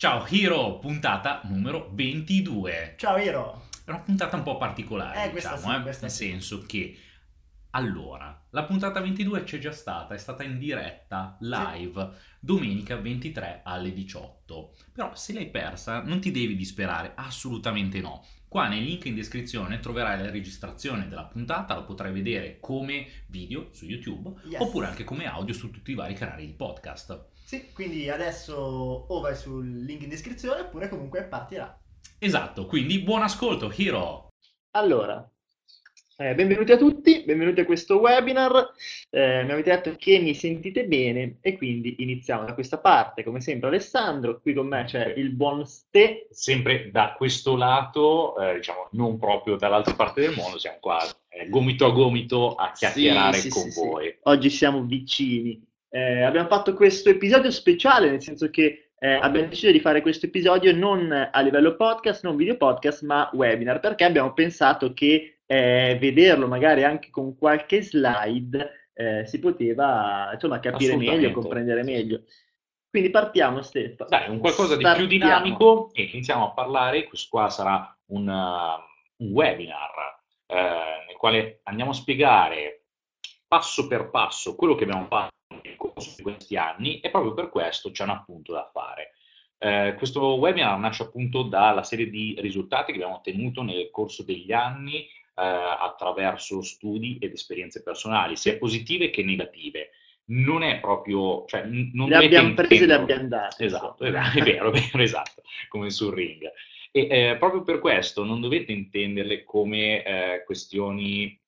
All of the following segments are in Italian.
Ciao Hiro, puntata numero 22. Ciao Hiro. È una puntata un po' particolare, Eh, diciamo, sì, eh, nel sì. senso che allora, la puntata 22 c'è già stata, è stata in diretta, live, domenica 23 alle 18. Però se l'hai persa non ti devi disperare, assolutamente no. Qua nei link in descrizione troverai la registrazione della puntata, la potrai vedere come video su YouTube Yes. oppure anche come audio su tutti i vari canali di podcast. Sì, quindi adesso o vai sul link in descrizione oppure comunque partirà. Esatto, quindi buon ascolto, Hiro! Allora, eh, benvenuti a tutti, benvenuti a questo webinar. Eh, mi avete detto che mi sentite bene e quindi iniziamo da questa parte. Come sempre Alessandro, qui con me c'è il buon Ste. sempre da questo lato, eh, diciamo, non proprio dall'altra parte del mondo, siamo qua eh, gomito a gomito a chiacchierare Sì, sì, con sì, sì. voi. Oggi siamo vicini. Eh, abbiamo fatto questo episodio speciale, nel senso che eh, abbiamo deciso di fare questo episodio non a livello podcast, non video podcast, ma webinar, perché abbiamo pensato che eh, vederlo magari anche con qualche slide eh, si poteva insomma capire meglio, comprendere meglio. Quindi partiamo, Stefano. Dai, un qualcosa di più dinamico e iniziamo a parlare, questo qua sarà un, uh, un webinar eh, nel quale andiamo a spiegare passo per passo quello che abbiamo fatto di questi anni e proprio per questo c'è un appunto da fare. Eh, questo webinar nasce appunto dalla serie di risultati che abbiamo ottenuto nel corso degli anni eh, attraverso studi ed esperienze personali, sia positive che negative. Non è proprio, cioè, non Le abbiamo prese e le abbiamo date. Esatto, esatto, è vero, è vero, esatto, come sul ring. E eh, proprio per questo non dovete intenderle come eh, questioni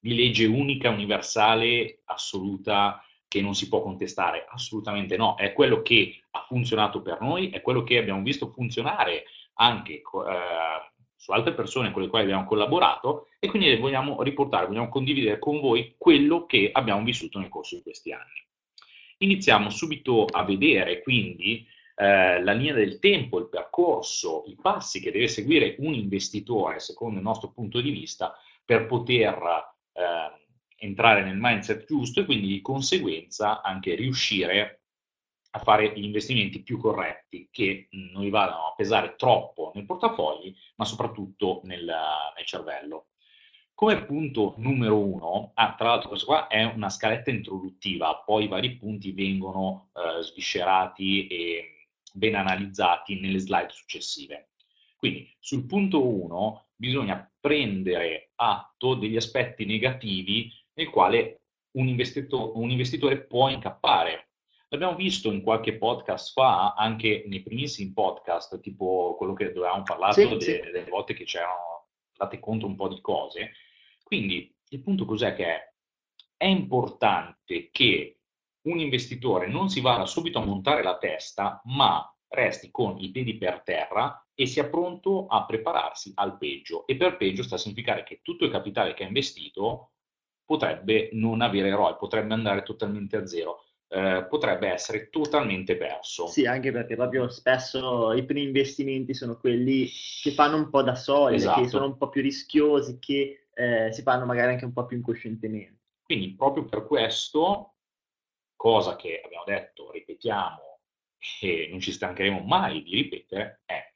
di legge unica, universale, assoluta, che non si può contestare. Assolutamente no, è quello che ha funzionato per noi, è quello che abbiamo visto funzionare anche eh, su altre persone con le quali abbiamo collaborato e quindi vogliamo riportare, vogliamo condividere con voi quello che abbiamo vissuto nel corso di questi anni. Iniziamo subito a vedere quindi eh, la linea del tempo, il percorso, i passi che deve seguire un investitore secondo il nostro punto di vista per poter eh, entrare nel mindset giusto e quindi di conseguenza anche riuscire a fare gli investimenti più corretti che non gli vadano a pesare troppo nel portafogli, ma soprattutto nel, nel cervello. Come punto numero uno, ah, tra l'altro questa qua è una scaletta introduttiva, poi i vari punti vengono eh, sviscerati e ben analizzati nelle slide successive. Quindi sul punto 1 bisogna prendere atto degli aspetti negativi nel quale un, investito- un investitore può incappare. L'abbiamo visto in qualche podcast fa, anche nei primissimi podcast, tipo quello che dove avevamo parlato Sì, de- sì. delle volte che c'erano date conto un po' di cose. Quindi il punto cos'è che è? È importante che un investitore non si vada subito a montare la testa, ma resti con i piedi per terra e sia pronto a prepararsi al peggio. E per peggio sta a significare che tutto il capitale che ha investito potrebbe non avere ROI, potrebbe andare totalmente a zero, eh, potrebbe essere totalmente perso. Sì, anche perché proprio spesso i primi investimenti sono quelli che fanno un po' da soli, Esatto. che sono un po' più rischiosi, che eh, si fanno magari anche un po' più incoscientemente. Quindi proprio per questo, cosa che abbiamo detto, ripetiamo e non ci stancheremo mai di ripetere, è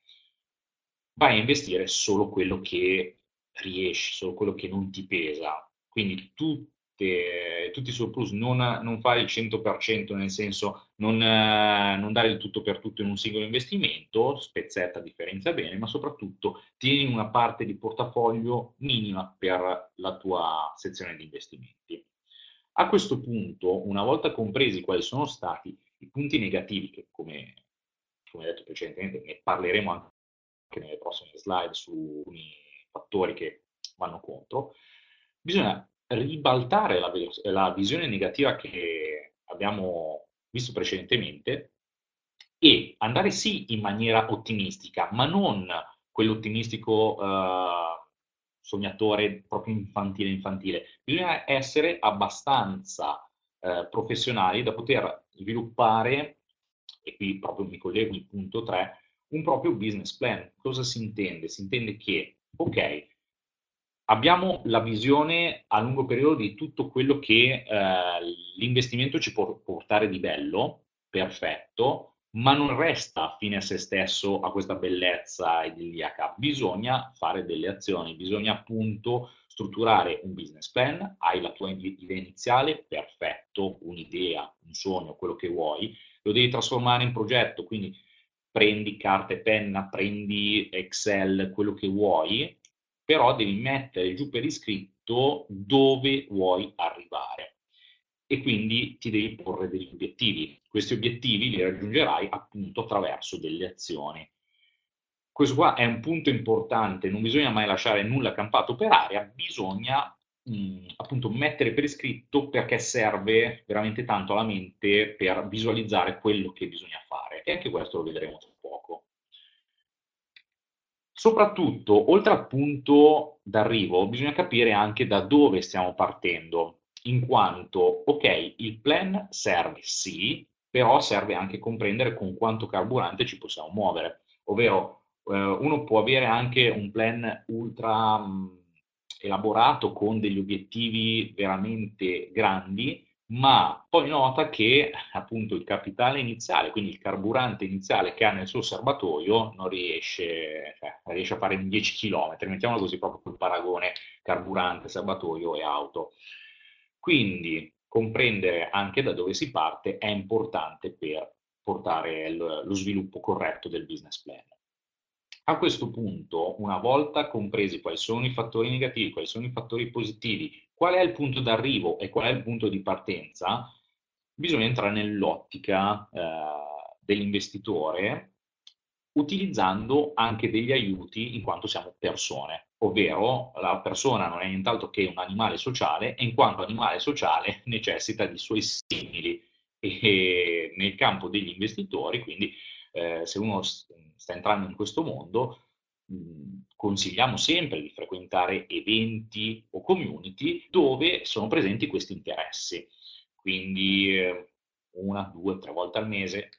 vai a investire solo quello che riesci, solo quello che non ti pesa. Quindi tutte, tutti i surplus, non, non fare il 100%, nel senso non, non dare il tutto per tutto in un singolo investimento, spezzetta, differenzia bene, ma soprattutto tieni una parte di portafoglio minima per la tua sezione di investimenti. A questo punto, una volta compresi quali sono stati i punti negativi, che come, come detto precedentemente ne parleremo anche nelle prossime slide su alcuni fattori che vanno contro, bisogna ribaltare la, la visione negativa che abbiamo visto precedentemente e andare sì in maniera ottimistica, ma non quell'ottimistico eh, sognatore proprio infantile infantile. Bisogna essere abbastanza eh, professionali da poter sviluppare, e qui proprio mi collego il punto 3, un proprio business plan. Cosa si intende? Si intende che, ok, abbiamo la visione a lungo periodo di tutto quello che eh, l'investimento ci può portare di bello, perfetto, ma non resta fine a se stesso a questa bellezza idilliaca, bisogna fare delle azioni, bisogna appunto strutturare un business plan, hai la tua idea iniziale, perfetto, un'idea, un sogno, quello che vuoi, lo devi trasformare in progetto, quindi prendi carta e penna, prendi Excel, quello che vuoi, però devi mettere giù per iscritto dove vuoi arrivare e quindi ti devi porre degli obiettivi. Questi obiettivi li raggiungerai appunto attraverso delle azioni. Questo qua è un punto importante, non bisogna mai lasciare nulla campato per aria, bisogna mh, appunto mettere per iscritto perché serve veramente tanto alla mente per visualizzare quello che bisogna fare e anche questo lo vedremo. Soprattutto, oltre al punto d'arrivo, bisogna capire anche da dove stiamo partendo, in quanto, ok, il plan serve sì, però serve anche comprendere con quanto carburante ci possiamo muovere, ovvero eh, uno può avere anche un plan ultra mh, elaborato con degli obiettivi veramente grandi, ma poi nota che appunto il capitale iniziale, quindi il carburante iniziale che ha nel suo serbatoio, non riesce, cioè, riesce a fare 10 km, mettiamolo così proprio col paragone carburante, serbatoio e auto. Quindi comprendere anche da dove si parte è importante per portare lo sviluppo corretto del business plan. A questo punto, una volta compresi quali sono i fattori negativi, quali sono i fattori positivi, qual è il punto d'arrivo e qual è il punto di partenza, bisogna entrare nell'ottica eh, dell'investitore utilizzando anche degli aiuti in quanto siamo persone, ovvero la persona non è nient'altro che un animale sociale e in quanto animale sociale necessita di suoi simili. E nel campo degli investitori, quindi eh, se uno sta entrando in questo mondo, consigliamo sempre di frequentare eventi o community dove sono presenti questi interessi. Quindi eh, una, due, tre volte al mese,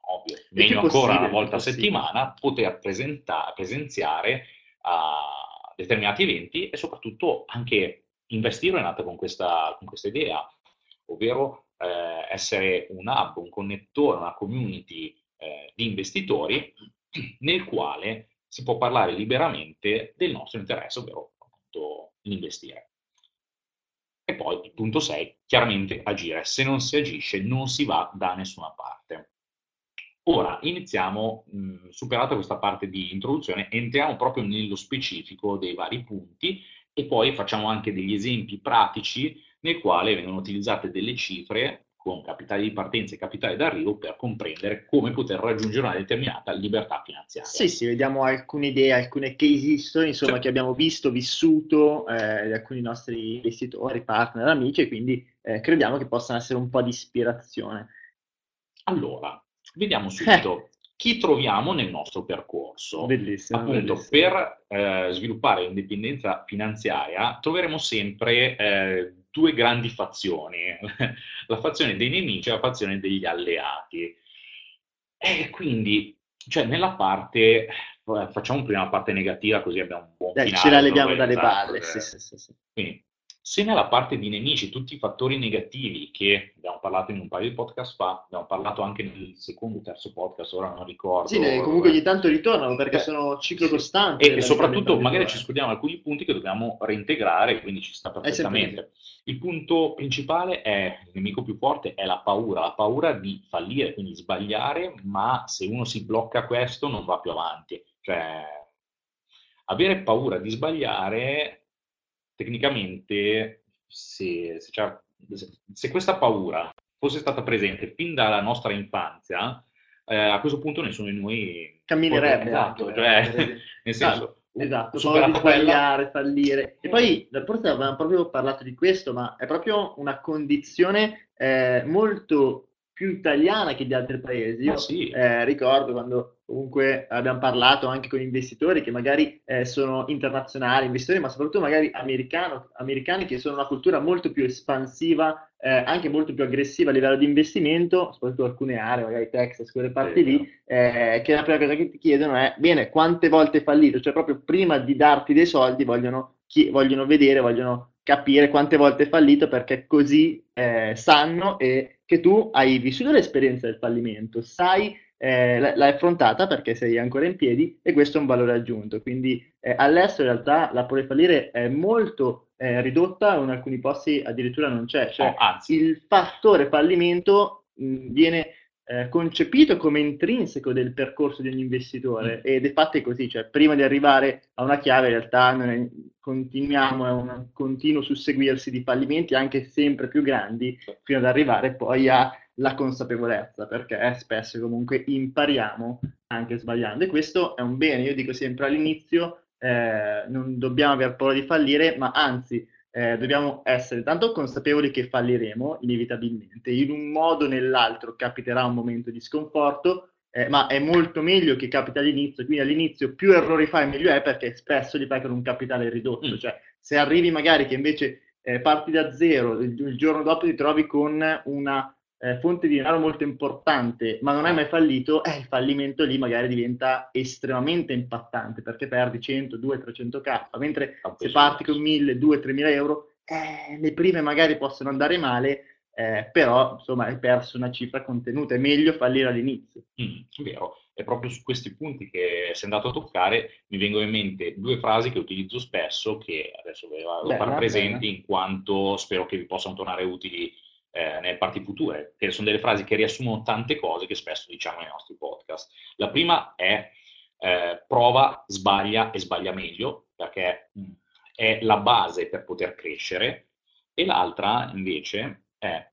ovvio, meglio ancora una volta a settimana, poter presenta- presenziare a determinati eventi e soprattutto anche investire è nata con questa, con questa idea, ovvero eh, essere un hub, un connettore, una community eh, di investitori nel quale si può parlare liberamente del nostro interesse, ovvero appunto l'investire. E poi il punto 6, chiaramente agire. Se non si agisce non si va da nessuna parte. Ora iniziamo, mh, superata questa parte di introduzione, entriamo proprio nello specifico dei vari punti e poi facciamo anche degli esempi pratici nel quale vengono utilizzate delle cifre con capitale di partenza e capitale d'arrivo per comprendere come poter raggiungere una determinata libertà finanziaria. Sì, sì, vediamo alcune idee, alcune case history, insomma, sì. che abbiamo visto, vissuto eh, di alcuni nostri investitori, partner, amici, e quindi eh, crediamo che possano essere un po' di ispirazione. Allora, vediamo subito eh. chi troviamo nel nostro percorso. Bellissimo. Appunto, bellissimo. per eh, sviluppare l'indipendenza finanziaria troveremo sempre eh, due grandi fazioni, la fazione dei nemici e la fazione degli alleati. E quindi, cioè, nella parte, facciamo prima la parte negativa così abbiamo un buon Dai, finale. Ce la leviamo dalle balle, eh. sì, sì, sì. Quindi, se nella parte di nemici tutti i fattori negativi che abbiamo parlato in un paio di podcast fa, abbiamo parlato anche nel secondo o terzo podcast, ora non ricordo. Sì, comunque ogni tanto ritornano perché eh, sono ciclo costante. E, e soprattutto magari ci scordiamo alcuni punti che dobbiamo reintegrare, quindi ci sta perfettamente. Il punto principale è, il nemico più forte è la paura, la paura di fallire, quindi sbagliare, ma se uno si blocca questo non va più avanti. Cioè, avere paura di sbagliare tecnicamente, se, se, se, questa paura fosse stata presente fin dalla nostra infanzia, eh, a questo punto nessuno di noi camminerebbe. Esatto, cioè, nel senso, Esatto, solo di sbagliare, fallire. E poi, forse avevamo proprio parlato di questo, ma è proprio una condizione eh, molto più italiana che di altri paesi. Io ah, sì. eh, ricordo quando comunque abbiamo parlato anche con investitori che magari eh, sono internazionali, investitori, ma soprattutto magari americani che sono una cultura molto più espansiva, eh, anche molto più aggressiva a livello di investimento, soprattutto alcune aree, magari Texas, quelle parti lì, eh, che la prima cosa che ti chiedono è, bene, quante volte hai fallito? Cioè proprio prima di darti dei soldi vogliono, chi, vogliono vedere, vogliono capire quante volte è fallito perché così eh, sanno e che tu hai vissuto l'esperienza del fallimento, sai, eh, l'hai affrontata perché sei ancora in piedi e questo è un valore aggiunto. Quindi eh, all'estero in realtà la paura di fallire è molto eh, ridotta o in alcuni posti addirittura non c'è. Cioè, oh, il fattore fallimento mh, viene eh, concepito come intrinseco del percorso di ogni investitore mm. ed è fatto così, cioè prima di arrivare a una chiave in realtà noi continuiamo, è un continuo susseguirsi di fallimenti anche sempre più grandi fino ad arrivare poi alla consapevolezza, perché spesso comunque impariamo anche sbagliando. E questo è un bene, io dico sempre all'inizio eh, non dobbiamo aver paura di fallire, ma anzi eh, dobbiamo essere tanto consapevoli che falliremo inevitabilmente, in un modo o nell'altro capiterà un momento di sconforto, eh, ma è molto meglio che capita all'inizio, quindi all'inizio più errori fai meglio è perché spesso li fai con un capitale ridotto, mm. cioè se arrivi magari che invece eh, parti da zero, il, il, giorno dopo ti trovi con una eh, fonte di denaro molto importante, ma non hai mai fallito, eh, il fallimento lì magari diventa estremamente impattante perché perdi 100, 200, 300 k, mentre se parti con 1000, 2, 3000 euro, eh, le prime magari possono andare male, eh, però insomma hai perso una cifra contenuta, è meglio fallire all'inizio. Mm, vero, è proprio su questi punti che sei andato a toccare, mi vengono in mente due frasi che utilizzo spesso, che adesso ve le vado a far presenti bella. in quanto spero che vi possano tornare utili eh, nelle parti future, che sono delle frasi che riassumono tante cose che spesso diciamo nei nostri podcast. La prima è eh, prova, sbaglia e sbaglia meglio, perché mh, è la base per poter crescere, e l'altra invece è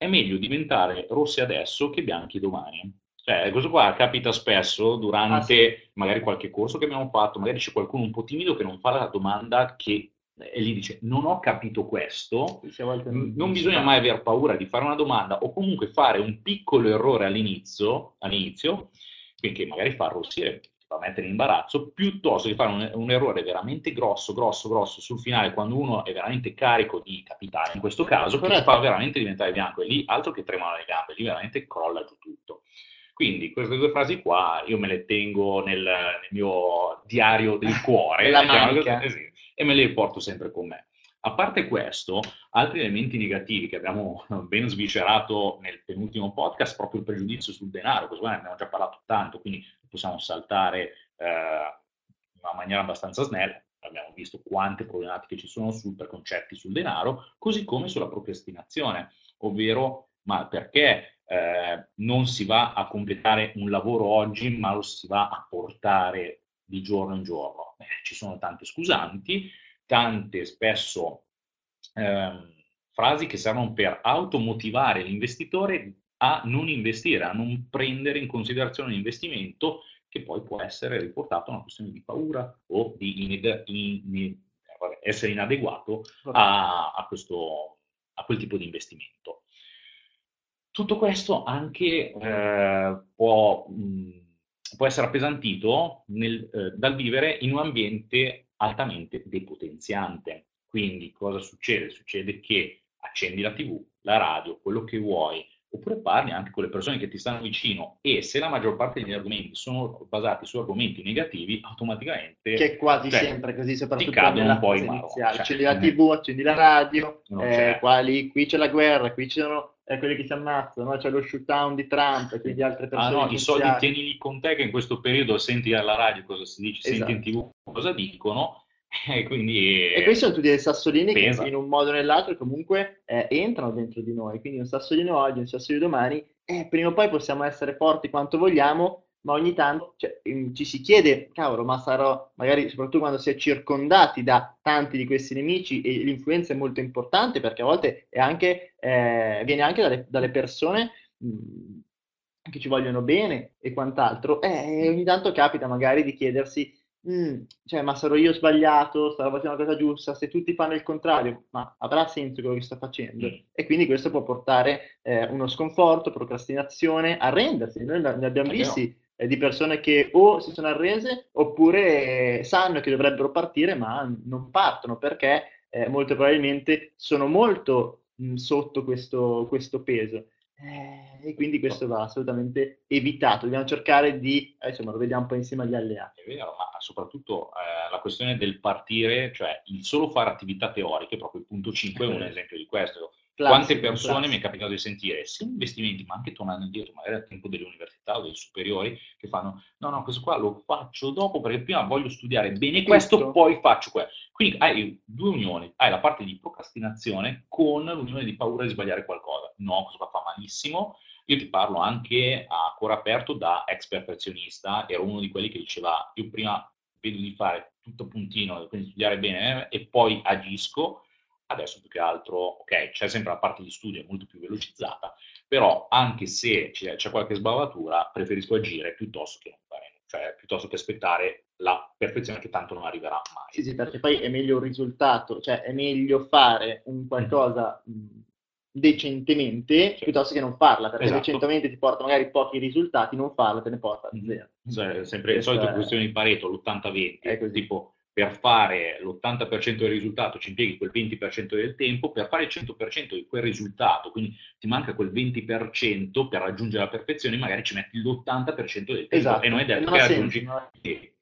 è meglio diventare rossi adesso che bianchi domani. Cioè, questo qua capita spesso durante ah, sì. magari qualche corso che abbiamo fatto, magari c'è qualcuno un po' timido che non fa la domanda che e gli dice non ho capito questo, non, non bisogna mai aver paura di fare una domanda o comunque fare un piccolo errore all'inizio, all'inizio che magari fa arrossire, fa mettere in imbarazzo, piuttosto che fare un, un, errore veramente grosso, grosso, grosso sul finale quando uno è veramente carico di capitale, in questo caso, che fa veramente diventare bianco e lì altro che tremano le gambe, lì veramente crolla giù tutto. Quindi queste due frasi qua io me le tengo nel, nel mio diario del cuore. Manica. Eh e me le porto sempre con me. A parte questo, altri elementi negativi che abbiamo ben sviscerato nel penultimo podcast, proprio il pregiudizio sul denaro, questo ne abbiamo già parlato tanto, quindi possiamo saltare eh, in una maniera abbastanza snella. Abbiamo visto quante problematiche ci sono sul preconcetti sul denaro, così come sulla procrastinazione, ovvero ma perché eh, non si va a completare un lavoro oggi, ma lo si va a portare di giorno in giorno. Eh, ci sono tante scusanti, tante spesso eh, frasi che servono per automotivare l'investitore a non investire, a non prendere in considerazione l'investimento che poi può essere riportato a una questione di paura o di in, in, essere inadeguato a, a, questo, a quel tipo di investimento. Tutto questo anche eh, può mh, può essere appesantito nel, eh, dal vivere in un ambiente altamente depotenziante. Quindi cosa succede? Succede che accendi la TV, la radio, quello che vuoi, oppure parli anche con le persone che ti stanno vicino e se la maggior parte degli argomenti sono basati su argomenti negativi, automaticamente... Che è quasi cioè, sempre così, soprattutto nella fase iniziale. Cioè, accendi la TV, accendi la radio, eh, quali, qui c'è la guerra, qui ci sono eh, quelli che si ammazzano, no? c'è lo shutdown di Trump e quindi altre persone. Ah no, i soldi tienili con te che in questo periodo senti alla radio cosa si dice, esatto. senti in tv cosa dicono. E, quindi, e questi sono tutti dei sassolini pesa. che in un modo o nell'altro comunque eh, entrano dentro di noi. Quindi un sassolino oggi, un sassolino domani, eh, prima o poi possiamo essere forti quanto vogliamo, ma ogni tanto cioè, mm, ci si chiede, cavolo, ma sarò, magari soprattutto quando si è circondati da tanti di questi nemici e l'influenza è molto importante perché a volte anche, eh, viene anche dalle, dalle persone mh, mm, che ci vogliono bene e quant'altro, e ogni tanto capita magari di chiedersi, mm, cioè, ma sarò io sbagliato, starò facendo la cosa giusta, se tutti fanno il contrario, ma avrà senso quello che sto facendo? Mm. E quindi questo può portare eh, uno sconforto, procrastinazione, arrendersi. Noi ne abbiamo visti eh, di persone che o si sono arrese oppure eh, sanno che dovrebbero partire ma non partono perché eh, molto probabilmente sono molto mh, sotto questo, questo peso. Eh, e quindi questo va assolutamente evitato. Dobbiamo cercare di, eh, insomma, lo vediamo un po' insieme agli alleati. È vero, ma soprattutto eh, la questione del partire, cioè il solo fare attività teoriche, proprio il punto 5 è un esempio di questo. Classico, Quante persone classico. mi è capitato di sentire, sia investimenti, ma anche tornando indietro, magari al tempo delle università o dei superiori, che fanno, no, no, questo qua lo faccio dopo perché prima voglio studiare bene questo, Questo. poi faccio quello. Quindi hai due unioni, hai la parte di procrastinazione con l'unione di paura di sbagliare qualcosa. No, questo qua fa malissimo. Io ti parlo anche a cuore aperto da ex perfezionista, ero uno di quelli che diceva, io prima vedo di fare tutto puntino, quindi studiare bene eh, e poi agisco, Adesso più che altro, ok, c'è sempre la parte di studio molto più velocizzata, però anche se c'è, c'è qualche sbavatura, preferisco agire piuttosto che non fare, cioè piuttosto che aspettare la perfezione che tanto non arriverà mai. Sì, sì, perché poi è meglio un risultato, cioè è meglio fare un qualcosa mh, decentemente Sì. piuttosto che non farla, perché Esatto. decentemente ti porta magari pochi risultati, non farla te ne porta a zero. Cioè, sempre il Questa solito è- questione di Pareto, l'80-20, È così. tipo per fare l'80% del risultato ci impieghi quel 20% del tempo, per fare il 100% di quel risultato, quindi ti manca quel 20% per raggiungere la perfezione, magari ci metti l'80% del tempo Esatto, e non è detto non che raggiungi, senso,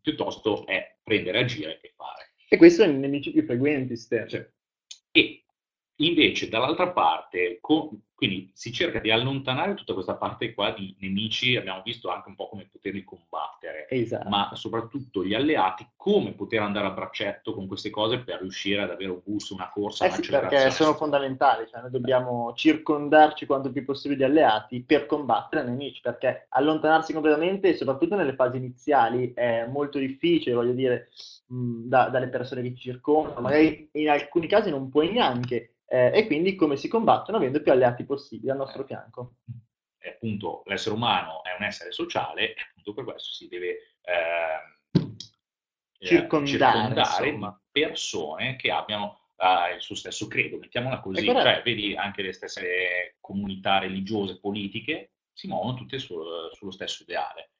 piuttosto è prendere, agire e fare. E questo è i nemici più frequenti, Steph. Cioè, e invece dall'altra parte, co- quindi si cerca di allontanare tutta questa parte qua di nemici, abbiamo visto anche un po' come poterli combattere, Esatto. ma soprattutto gli alleati, come poter andare a braccetto con queste cose per riuscire ad avere un boost, una corsa, Eh sì, perché sono fondamentali, cioè noi dobbiamo circondarci quanto più possibile di alleati per combattere i nemici, perché allontanarsi completamente, soprattutto nelle fasi iniziali, è molto difficile, voglio dire, mh, da- dalle persone che ci circondano, magari in alcuni casi non puoi neanche, eh, e quindi come si combattono avendo più alleati possibili al nostro fianco. E appunto l'essere umano è un essere sociale e appunto per questo si deve ehm, eh, Circondare, di persone che abbiano eh, il suo stesso credo, mettiamola così, cioè vedi anche le stesse comunità religiose, politiche, si muovono tutte sul- sullo stesso ideale.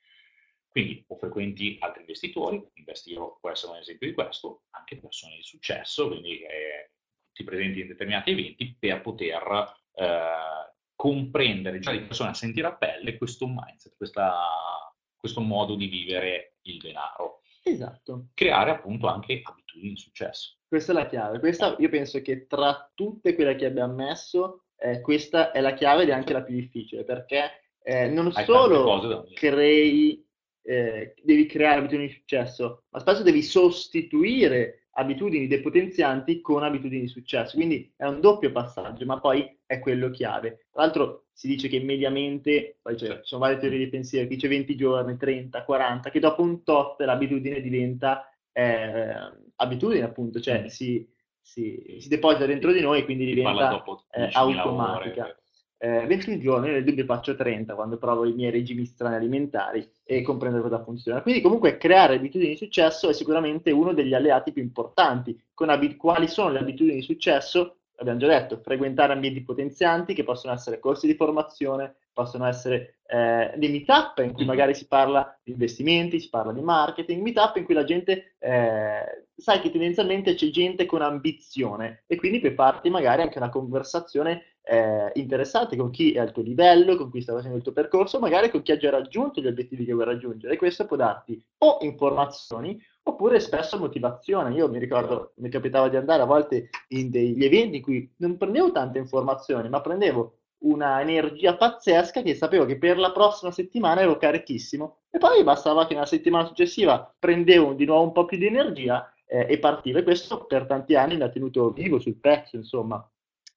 Quindi o frequenti altri investitori, Investiro può essere un esempio di questo, anche persone di successo, quindi eh, ti presenti in determinati eventi per poter eh, comprendere già di persona, sentire a pelle questo mindset, questa- questo modo di vivere il denaro. Esatto. Creare appunto anche abitudini di successo. Questa è la chiave. Questa, io penso che tra tutte quelle che abbiamo messo, eh, questa è la chiave ed è anche la più difficile, perché eh, non Hai solo crei, eh, devi creare abitudini di successo, ma spesso devi sostituire abitudini depotenzianti con abitudini di successo. Quindi è un doppio passaggio, ma poi è quello chiave. Tra l'altro si dice che mediamente, poi c'è- ci sono varie teorie di pensiero, dice 20 giorni, 30, 40, che dopo un tot l'abitudine diventa eh, abitudine, appunto, cioè Mm. si, si- si deposita dentro di noi e quindi diventa eh, 10.000 automatica. ore. Eh, 21 giorni, nel dubbio faccio 30 quando provo i miei regimi strani alimentari e comprendo cosa funziona. Quindi comunque creare abitudini di successo è sicuramente uno degli alleati più importanti. Abi- quali sono le abitudini di successo? Abbiamo già detto, frequentare ambienti potenzianti che possono essere corsi di formazione, possono essere eh, dei meetup in cui Mhm. magari si parla di investimenti, si parla di marketing, meetup in cui la gente, eh, sai che tendenzialmente c'è gente con ambizione e quindi puoi farti magari anche una conversazione eh, interessante con chi è al tuo livello, con cui stai facendo il tuo percorso, magari con chi ha già raggiunto gli obiettivi che vuoi raggiungere. E questo può darti o informazioni oppure spesso motivazione. Io mi ricordo, mi capitava di andare a volte in degli eventi in cui non prendevo tante informazioni, ma prendevo una energia pazzesca che sapevo che per la prossima settimana ero carichissimo. E poi bastava che nella settimana successiva prendevo di nuovo un po' più di energia eh, e partivo e questo per tanti anni mi ha tenuto vivo sul pezzo, insomma.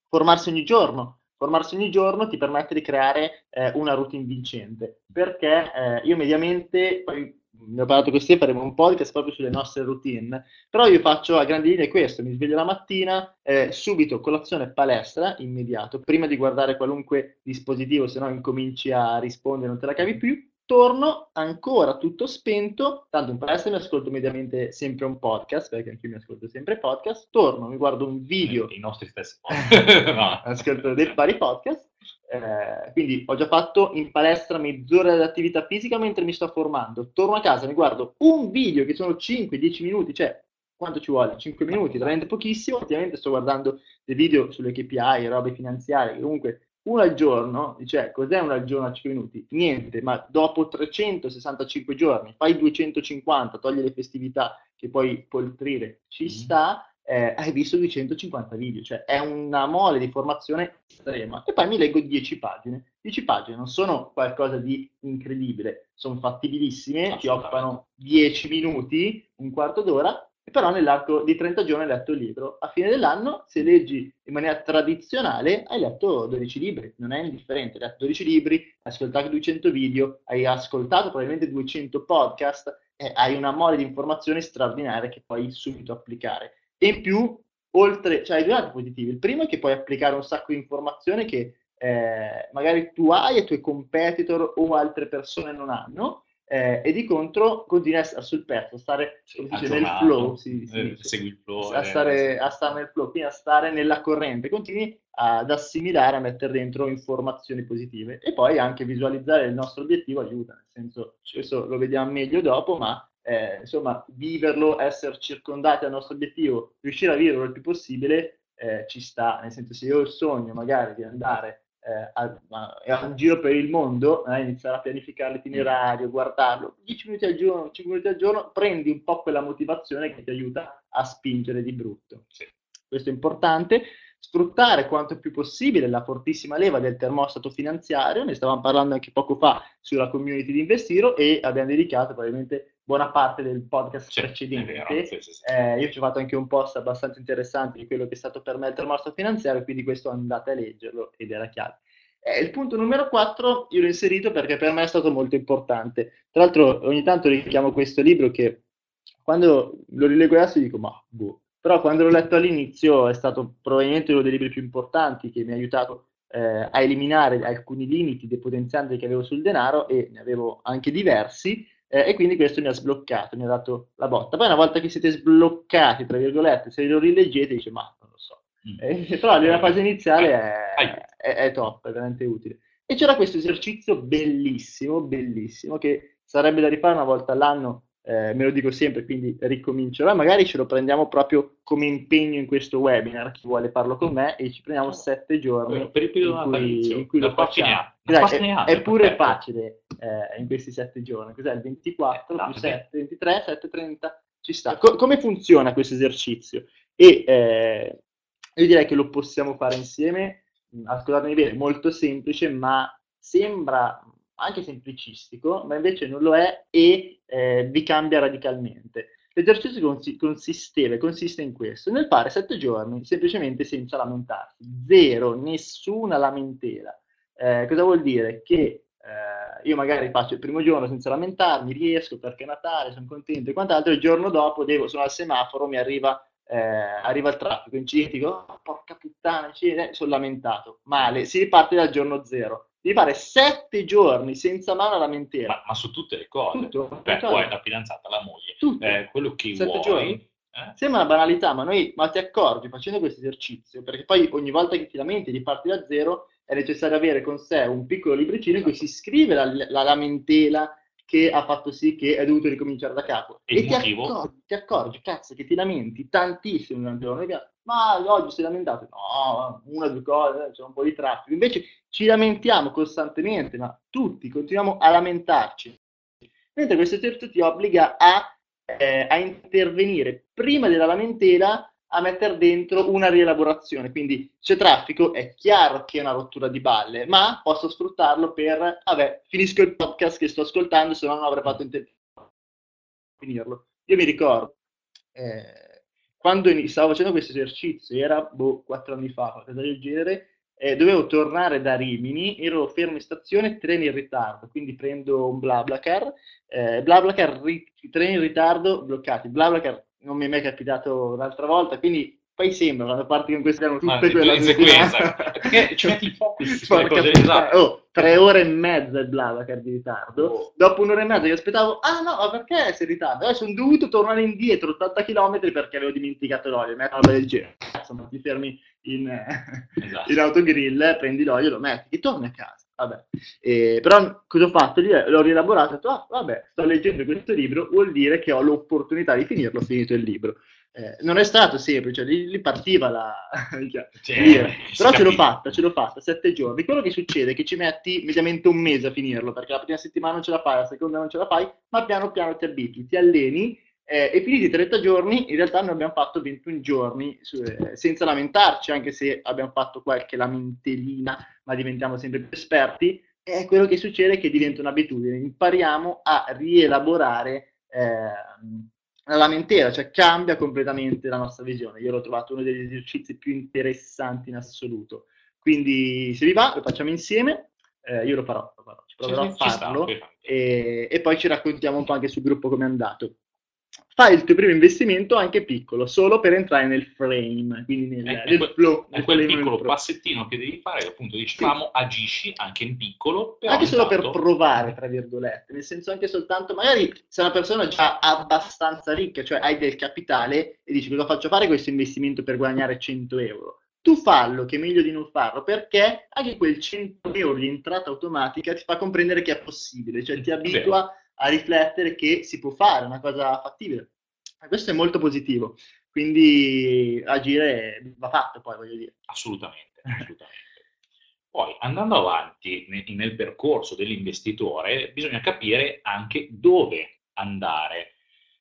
Formarsi ogni giorno, formarsi ogni giorno ti permette di creare eh, una routine vincente, perché eh, io mediamente, poi ne ho parlato Stefano, faremo un podcast proprio sulle nostre routine, però io faccio a grandi linee questo, mi sveglio la mattina, eh, subito colazione palestra, immediato, prima di guardare qualunque dispositivo, se no incominci a rispondere, non te la cavi più, torno ancora tutto spento, tanto in palestra mi ascolto mediamente sempre un podcast, perché anche io mi ascolto sempre podcast, torno, mi guardo un video, I nostri stessi no. ascolto dei vari podcast, eh, quindi ho già fatto in palestra mezz'ora di attività fisica mentre mi sto formando, torno a casa, mi guardo un video che sono 5-10 minuti, cioè quanto ci vuole? 5 minuti, veramente pochissimo, ovviamente sto guardando dei video sulle KPI, robe finanziarie, comunque uno al giorno, dice, cos'è uno al giorno a 5 minuti? Niente, ma dopo 365 giorni, fai 250, togli le festività che puoi poltrire, ci Mm. sta, eh, hai visto 250 video, cioè è una mole di formazione estrema. E poi mi leggo 10 pagine. 10 pagine non sono qualcosa di incredibile, sono fattibilissime, ti occupano 10 minuti, un quarto d'ora, e però nell'arco di 30 giorni hai letto il libro. A fine dell'anno, se leggi in maniera tradizionale, hai letto 12 libri, non è indifferente, hai letto 12 libri, hai ascoltato 200 video, hai ascoltato probabilmente 200 podcast, e hai una mole di informazioni straordinarie che puoi subito applicare. E in più, oltre, cioè hai due lati positivi. Il primo è che puoi applicare un sacco di informazioni che eh, magari tu hai e i tuoi competitor o altre persone non hanno, eh, e di contro continui a essere sul pezzo, a stare Sì, si dice, nel flow, si, si eh, dice. segui il flow. a eh, stare, a stare nel flow, quindi a stare nella corrente, continui ad assimilare, a mettere dentro informazioni positive e poi anche visualizzare il nostro obiettivo aiuta, nel senso, questo lo vediamo meglio dopo, ma eh, insomma, viverlo, essere circondati dal nostro obiettivo, riuscire a viverlo il più possibile, eh, ci sta, nel senso se io ho il sogno magari di andare eh, a, a- un giro per il mondo, eh, iniziare a pianificare l'itinerario, guardarlo, 10 minuti al giorno, 5 minuti al giorno, prendi un po' quella motivazione che ti aiuta a spingere di brutto. Sì. Questo è importante. Sfruttare quanto più possibile la fortissima leva del termostato finanziario, ne stavamo parlando anche poco fa sulla community di Investiro e abbiamo dedicato probabilmente buona parte del podcast Sì, precedente vero, sì, sì, eh, io ci ho fatto anche un post abbastanza interessante di quello che è stato per me il termostato finanziario, quindi questo andate a leggerlo ed era chiave. Eh, il punto numero 4 io l'ho inserito perché per me è stato molto importante. Tra l'altro ogni tanto richiamo questo libro che quando lo rilego adesso dico ma boh. Però quando l'ho letto all'inizio è stato probabilmente uno dei libri più importanti che mi ha aiutato eh, a eliminare alcuni limiti depotenzianti che avevo sul denaro e ne avevo anche diversi eh, e quindi questo mi ha sbloccato, mi ha dato la botta. Poi una volta che siete sbloccati, tra virgolette, se lo rileggete dice ma non lo so. Mm. Eh, però nella fase iniziale è, è- è top, è veramente utile. E c'era questo esercizio bellissimo, bellissimo, che sarebbe da rifare una volta all'anno, eh, me lo dico sempre, quindi ricomincerò, magari ce lo prendiamo proprio come impegno in questo webinar, chi vuole farlo con me, e ci prendiamo sette giorni Per il periodo in cui, in cui lo facciamo. Dai, quanti è, è pure facile eh, in questi sette giorni. Cos'è il 24 Eh, più sì. 7, 23, 7, 30? Ci sta. Co- come funziona questo esercizio? E eh, io direi che lo possiamo fare insieme. Mm, Ascoltatemi bene, molto semplice, ma sembra anche semplicistico, ma invece non lo è e eh, vi cambia radicalmente. L'esercizio consi- consisteva, consiste in questo, nel fare sette giorni semplicemente senza lamentarsi, zero, nessuna lamentela. Eh, cosa vuol dire? Che eh, io magari faccio il primo giorno senza lamentarmi, riesco perché è Natale, sono contento e quant'altro, il giorno dopo devo, sono al semaforo, mi arriva, eh, arriva il traffico, incidenti, dico, "Oh, porca puttana, incidente", sono lamentato, male, si riparte dal giorno zero. Devi fare sette giorni senza mai una lamentela. Ma, ma su tutte le cose. Tutto, Beh, vuoi la fidanzata, la moglie, Tutto. eh, quello che Sette vuoi. giorni? eh? Sembra una banalità, ma, noi, ma ti accorgi facendo questo esercizio, perché poi ogni volta che ti lamenti di parti da zero è necessario avere con sé un piccolo libricino in cui si scrive la, la lamentela che ha fatto sì che è dovuto ricominciare da capo. E il ti accorgi, ti accorgi, cazzo, che ti lamenti tantissimo durante giorno. Perché, Ma oggi sei lamentato? No, una o due cose, c'è un po' di traffico. Invece ci lamentiamo costantemente, ma tutti continuiamo a lamentarci. Mentre questo esercizio ti obbliga a eh, a intervenire prima della lamentela a mettere dentro una rielaborazione. Quindi c'è traffico, è chiaro che è una rottura di balle, ma posso sfruttarlo per, vabbè, finisco il podcast che sto ascoltando, se no non avrei fatto in tempo a finirlo. Io mi ricordo, eh, quando stavo facendo questo esercizio, era boh, quattro anni fa, qualcosa del genere, eh, dovevo tornare da Rimini, ero fermo in stazione, treni in ritardo, quindi prendo un BlaBlaCar, eh, BlaBlaCar, ri- treni in ritardo, bloccati. BlaBlaCar non mi è mai capitato l'altra volta, quindi poi sembra, quando parti con queste erano tutte quelle in sequenza. Perché ci metti il focus su cose, esatto. Oh, tre ore e mezza il BlaBlaCar di ritardo. Oh. Dopo un'ora e mezza io aspettavo, ah no, ma perché sei in ritardo? Eh, sono dovuto tornare indietro 80 km perché avevo dimenticato l'olio, una roba del genere. Cazzo, ma ti fermi in, Esatto. in autogrill, prendi l'olio, lo metti e torni a casa. Vabbè. Eh, però cosa ho fatto? L'ho rielaborato, ho detto, ah, vabbè, sto leggendo questo libro, vuol dire che ho l'opportunità di finirlo, ho finito il libro. Eh, non è stato semplice, lì, lì partiva la... Cioè, si Però ce l'ho fatta, ce l'ho fatta, sette giorni. Quello che succede è che ci metti mediamente un mese a finirlo, perché la prima settimana non ce la fai, la seconda non ce la fai, ma piano piano ti abitui, ti alleni eh, e finiti i 30 giorni, in realtà noi abbiamo fatto 21 giorni su- eh, senza lamentarci, anche se abbiamo fatto qualche lamentelina, ma diventiamo sempre più esperti. E quello che succede è che diventa un'abitudine, impariamo a rielaborare ehm, la lamentela, cioè cambia completamente la nostra visione. Io l'ho trovato uno degli esercizi più interessanti in assoluto. Quindi se vi va, lo facciamo insieme. Eh, io lo farò, lo farò, ci proverò Ci- a sta, farlo fa- e, e poi ci raccontiamo un po' anche sul gruppo come è andato. Fai il tuo primo investimento anche piccolo, solo per entrare nel frame, quindi nel, È- è nel quel- flow. È quel piccolo passettino che devi fare, appunto dicevamo, agisci anche in piccolo, anche solo per intanto- provare, tra virgolette, nel senso anche soltanto, magari sei una persona già abbastanza ricca, cioè hai del capitale e dici cosa faccio fare questo investimento per guadagnare 100 euro. Tu fallo, che è meglio di non farlo, perché anche quel 100 euro di entrata automatica ti fa comprendere che è possibile, cioè ti abitua a riflettere che si può fare, una cosa fattibile. E questo è molto positivo, quindi agire va fatto poi, voglio dire. Assolutamente, assolutamente. Poi, andando avanti ne- nel percorso dell'investitore, bisogna capire anche dove andare.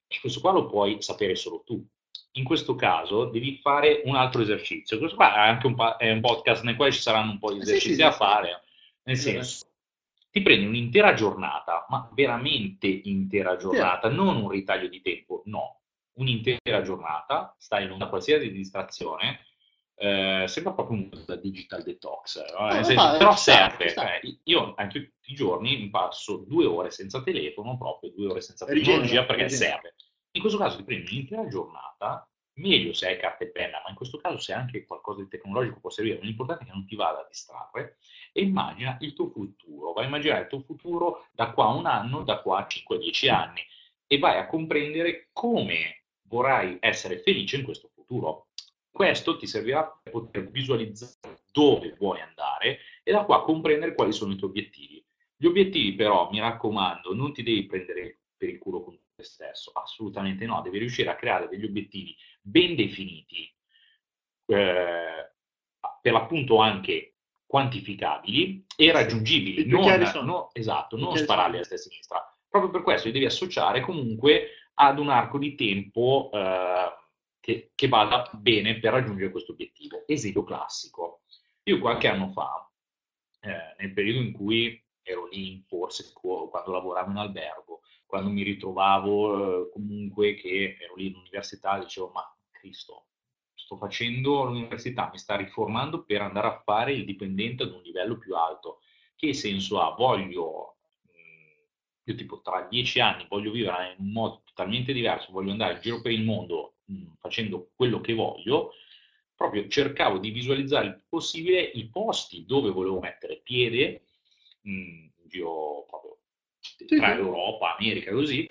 E questo qua lo puoi sapere solo tu. In questo caso devi fare un altro esercizio. Questo qua è anche un, pa- è un podcast nel quale ci saranno un po' di Sì, esercizi sì, da sì, sì. fare. Nel Sì. senso, ti prendi un'intera giornata, ma veramente intera giornata, non un ritaglio di tempo, no, un'intera giornata, stai in una qualsiasi distrazione, eh, sembra proprio un digital detox, no? Nel No, senso, no, però ci sta, serve, eh, io anche tutti i giorni mi passo due ore senza telefono, proprio due ore senza tecnologia perché serve. In questo caso ti prendi un'intera giornata, meglio se hai carta e penna, ma in questo caso se anche qualcosa di tecnologico può servire, l'importante è che non ti vada a distrarre e immagina il tuo futuro, vai a immaginare il tuo futuro da qua a un anno, da qua a 5-10 anni e vai a comprendere come vorrai essere felice in questo futuro. Questo ti servirà per poter visualizzare dove vuoi andare e da qua comprendere quali sono i tuoi obiettivi. Gli obiettivi però, mi raccomando, non ti devi prendere per il culo con te stesso, assolutamente no, devi riuscire a creare degli obiettivi ben definiti, eh, per l'appunto anche quantificabili e raggiungibili, I più non, no- esatto, non spararli a destra e a sinistra. Proprio per questo li devi associare comunque ad un arco di tempo eh, che, che vada bene per raggiungere questo obiettivo. Esempio classico. Io qualche anno fa, eh, nel periodo in cui ero lì, forse quando lavoravo in albergo, quando mi ritrovavo eh, comunque che ero lì in università, dicevo, ma Cristo, sto facendo l'università, mi sta riformando per andare a fare il dipendente ad un livello più alto. Che senso ha? Voglio, mh, io tipo tra dieci anni voglio vivere in un modo totalmente diverso, voglio andare in giro per il mondo mh, facendo quello che voglio, proprio cercavo di visualizzare il possibile i posti dove volevo mettere piede, in giro proprio tra. Europa, America, così,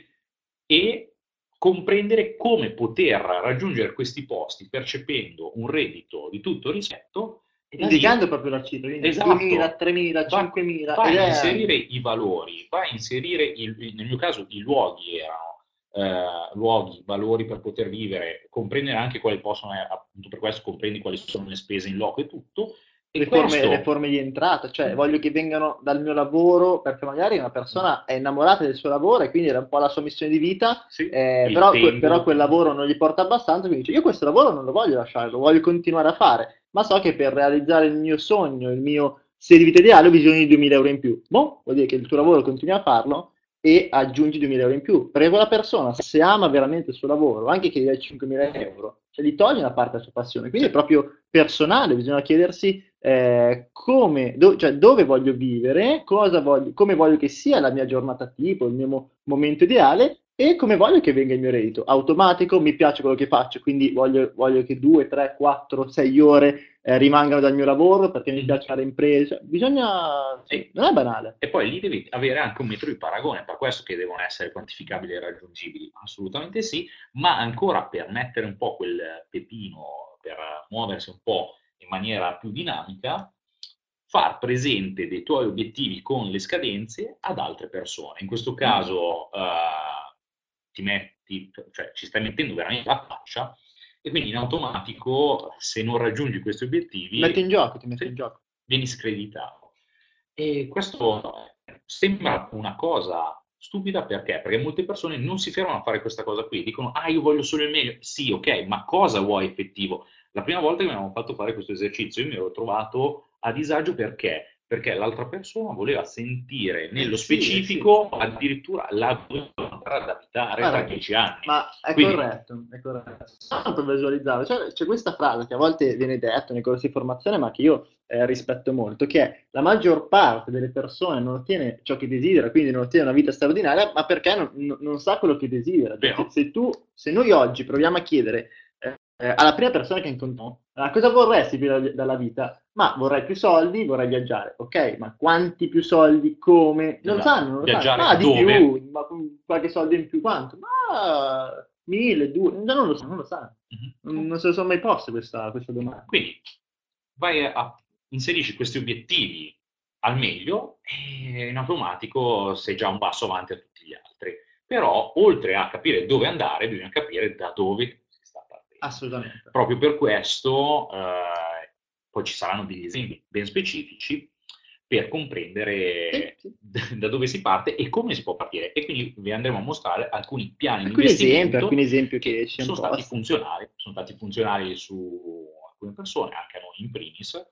e comprendere come poter raggiungere questi posti percependo un reddito di tutto rispetto e da lì Indicando proprio la cifra, quindi Esatto. 2.000, 3.000, Va- 5.000. vai a è- inserire i valori, vai a inserire, il- nel mio caso i luoghi erano eh, luoghi, valori per poter vivere, comprendere anche quali possono, eh, appunto per questo comprendi quali sono le spese in loco e tutto, le forme, le forme di entrata, cioè voglio che vengano dal mio lavoro, perché magari una persona è innamorata del suo lavoro e quindi era un po' la sua missione di vita, sì, eh, però, que- però quel lavoro non gli porta abbastanza, quindi dice io questo lavoro non lo voglio lasciare, lo voglio continuare a fare, ma so che per realizzare il mio sogno, il mio stile di vita ideale ho bisogno di 2000 euro in più. Boh, vuol dire che il tuo lavoro continui a farlo e aggiungi 2000 euro in più, perché quella persona se ama veramente il suo lavoro, anche che gli dai 5000 euro, cioè gli togli una parte della sua passione, quindi è proprio personale, bisogna chiedersi eh, come, do- cioè dove voglio vivere, cosa voglio, come voglio che sia la mia giornata tipo, il mio mo- momento ideale e come voglio che venga il mio reddito. Automatico, mi piace quello che faccio, quindi voglio, voglio che 2, 3, 4, 6 ore eh, rimangano dal mio lavoro perché mi piace fare imprese. Bisogna, Sì. non è banale. E poi lì devi avere anche un metro di paragone, per questo che devono essere quantificabili e raggiungibili, assolutamente sì, ma ancora per mettere un po' quel pepino, per muoversi un po' in maniera più dinamica, far presente dei tuoi obiettivi con le scadenze ad altre persone. In questo caso eh, ti metti, cioè ci stai mettendo veramente la faccia E quindi in automatico, se non raggiungi questi obiettivi, Metti in gioco, ti metti in gioco. vieni screditato. E questo sembra una cosa stupida perché? Perché molte persone non si fermano a fare questa cosa qui, dicono ah io voglio solo il meglio, sì ok, ma cosa vuoi effettivo? La prima volta che mi avevamo fatto fare questo esercizio io mi ero trovato a disagio perché? Perché l'altra persona voleva sentire nello Eh, sì, specifico sì. addirittura la ad abitare Guarda, tra dieci anni. Ma è Quindi- corretto, è corretto. Solo per visualizzare, cioè, c'è questa frase che a volte viene detta nei corsi di formazione, ma che io eh, rispetto molto, che è la maggior parte delle persone non ottiene ciò che desidera, quindi non ottiene una vita straordinaria, ma perché non, non- sa quello che desidera. Se, tu, se noi oggi proviamo a chiedere eh, alla prima persona che incontriamo, "Ah, cosa vorresti più da- dalla vita? Ma vorrei più soldi, vorrei viaggiare. Ok, ma quanti più soldi? Come? Non lo Esatto. sanno, non lo Viaggiare sanno. Ah, di dove? più, ma qualche soldo in più quanto? Ma mille, due, no, non lo sanno, non lo sanno. Mhm. Non, se lo sono mai posto questa, questa domanda. Quindi vai a inserisci questi obiettivi al meglio e in automatico sei già un passo avanti a tutti gli altri. Però oltre a capire dove andare, bisogna capire da dove. Assolutamente. Proprio per questo eh, poi ci saranno degli esempi ben specifici per comprendere Sì, sì. da dove si parte e come si può partire. E quindi vi andremo a mostrare alcuni piani di Alcuni esempi, investimento alcuni esempi che ci sono stati funzionali, sono stati funzionali su alcune persone, anche a noi in primis.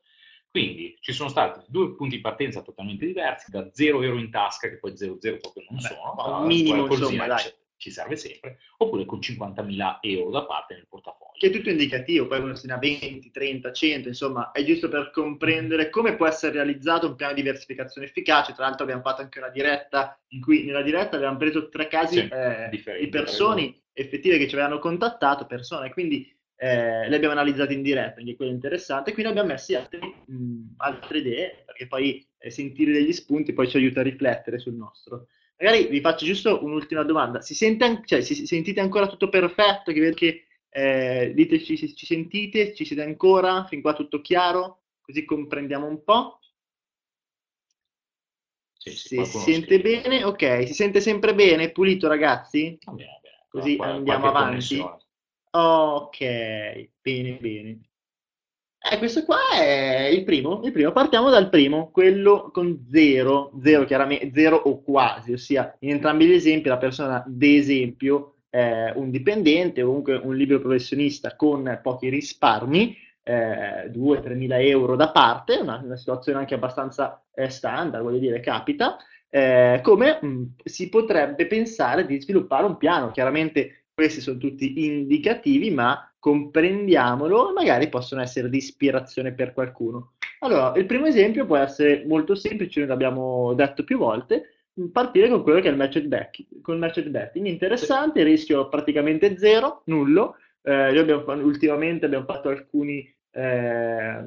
Quindi ci sono stati due punti di partenza totalmente diversi, da 0 euro in tasca, che poi 0 0 proprio non Beh, sono, un minimo, insomma, ci- ci serve sempre, oppure con 50.000 euro da parte nel portafoglio. Che è tutto indicativo, poi uno se ne ha 20, 30, 100, insomma, è giusto per comprendere come può essere realizzato un piano di diversificazione efficace. Tra l'altro abbiamo fatto anche una diretta in cui nella diretta abbiamo preso tre casi Sì, eh, di persone effettive che ci avevano contattato, persone, quindi eh, le abbiamo analizzate in diretta, quindi quello interessante. Quindi abbiamo messi altri, mh, altre idee, perché poi eh, sentire degli spunti poi ci aiuta a riflettere sul nostro. Magari vi faccio giusto un'ultima domanda. Si sente cioè, si- sentite ancora tutto perfetto? Che che eh, diteci se ci sentite, ci siete ancora, fin qua tutto chiaro, così comprendiamo un po'. Sì, si sente scrive. bene, ok, si sente sempre bene, pulito ragazzi? Bene, bene. Così Qual- andiamo avanti. connessione. Ok, bene, bene. Eh, questo qua è il primo, il primo. Partiamo dal primo, quello con zero, zero chiaramente, zero o quasi, ossia in entrambi gli esempi la persona, ad esempio, è un dipendente o comunque un libero professionista con pochi risparmi, eh, 2-3 mila euro da parte, una, una situazione anche abbastanza eh, standard, voglio dire, capita, eh, come mh, si potrebbe pensare di sviluppare un piano. Chiaramente questi sono tutti indicativi, ma comprendiamolo e magari possono essere di ispirazione per qualcuno. Allora, il primo esempio può essere molto semplice, noi l'abbiamo detto più volte, partire con quello che è il matched betting. Con il matched betting, interessante, il rischio praticamente zero, nullo. Eh, abbiamo, ultimamente abbiamo fatto alcuni, eh,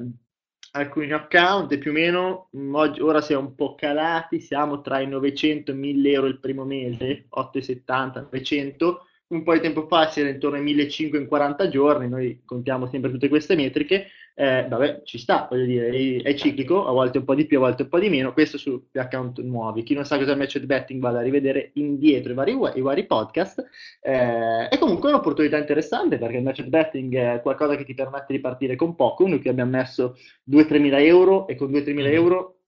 alcuni account e più o meno mh, oggi- ora si è un po' calati, siamo tra i 900 e 1000 euro il primo mese, 8,70, 900 un po' di tempo fa si era intorno ai 1500 in 40 giorni, noi contiamo sempre tutte queste metriche, eh, vabbè, ci sta, voglio dire, è, ciclico, a volte un po' di più, a volte un po' di meno, questo sugli account nuovi. Chi non sa cosa è matched betting vada a rivedere indietro i vari, i vari podcast, eh, è comunque un'opportunità interessante perché il matched betting è qualcosa che ti permette di partire con poco, noi qui abbiamo messo 2-3 mila euro e con 2-3 mila Mhm. euro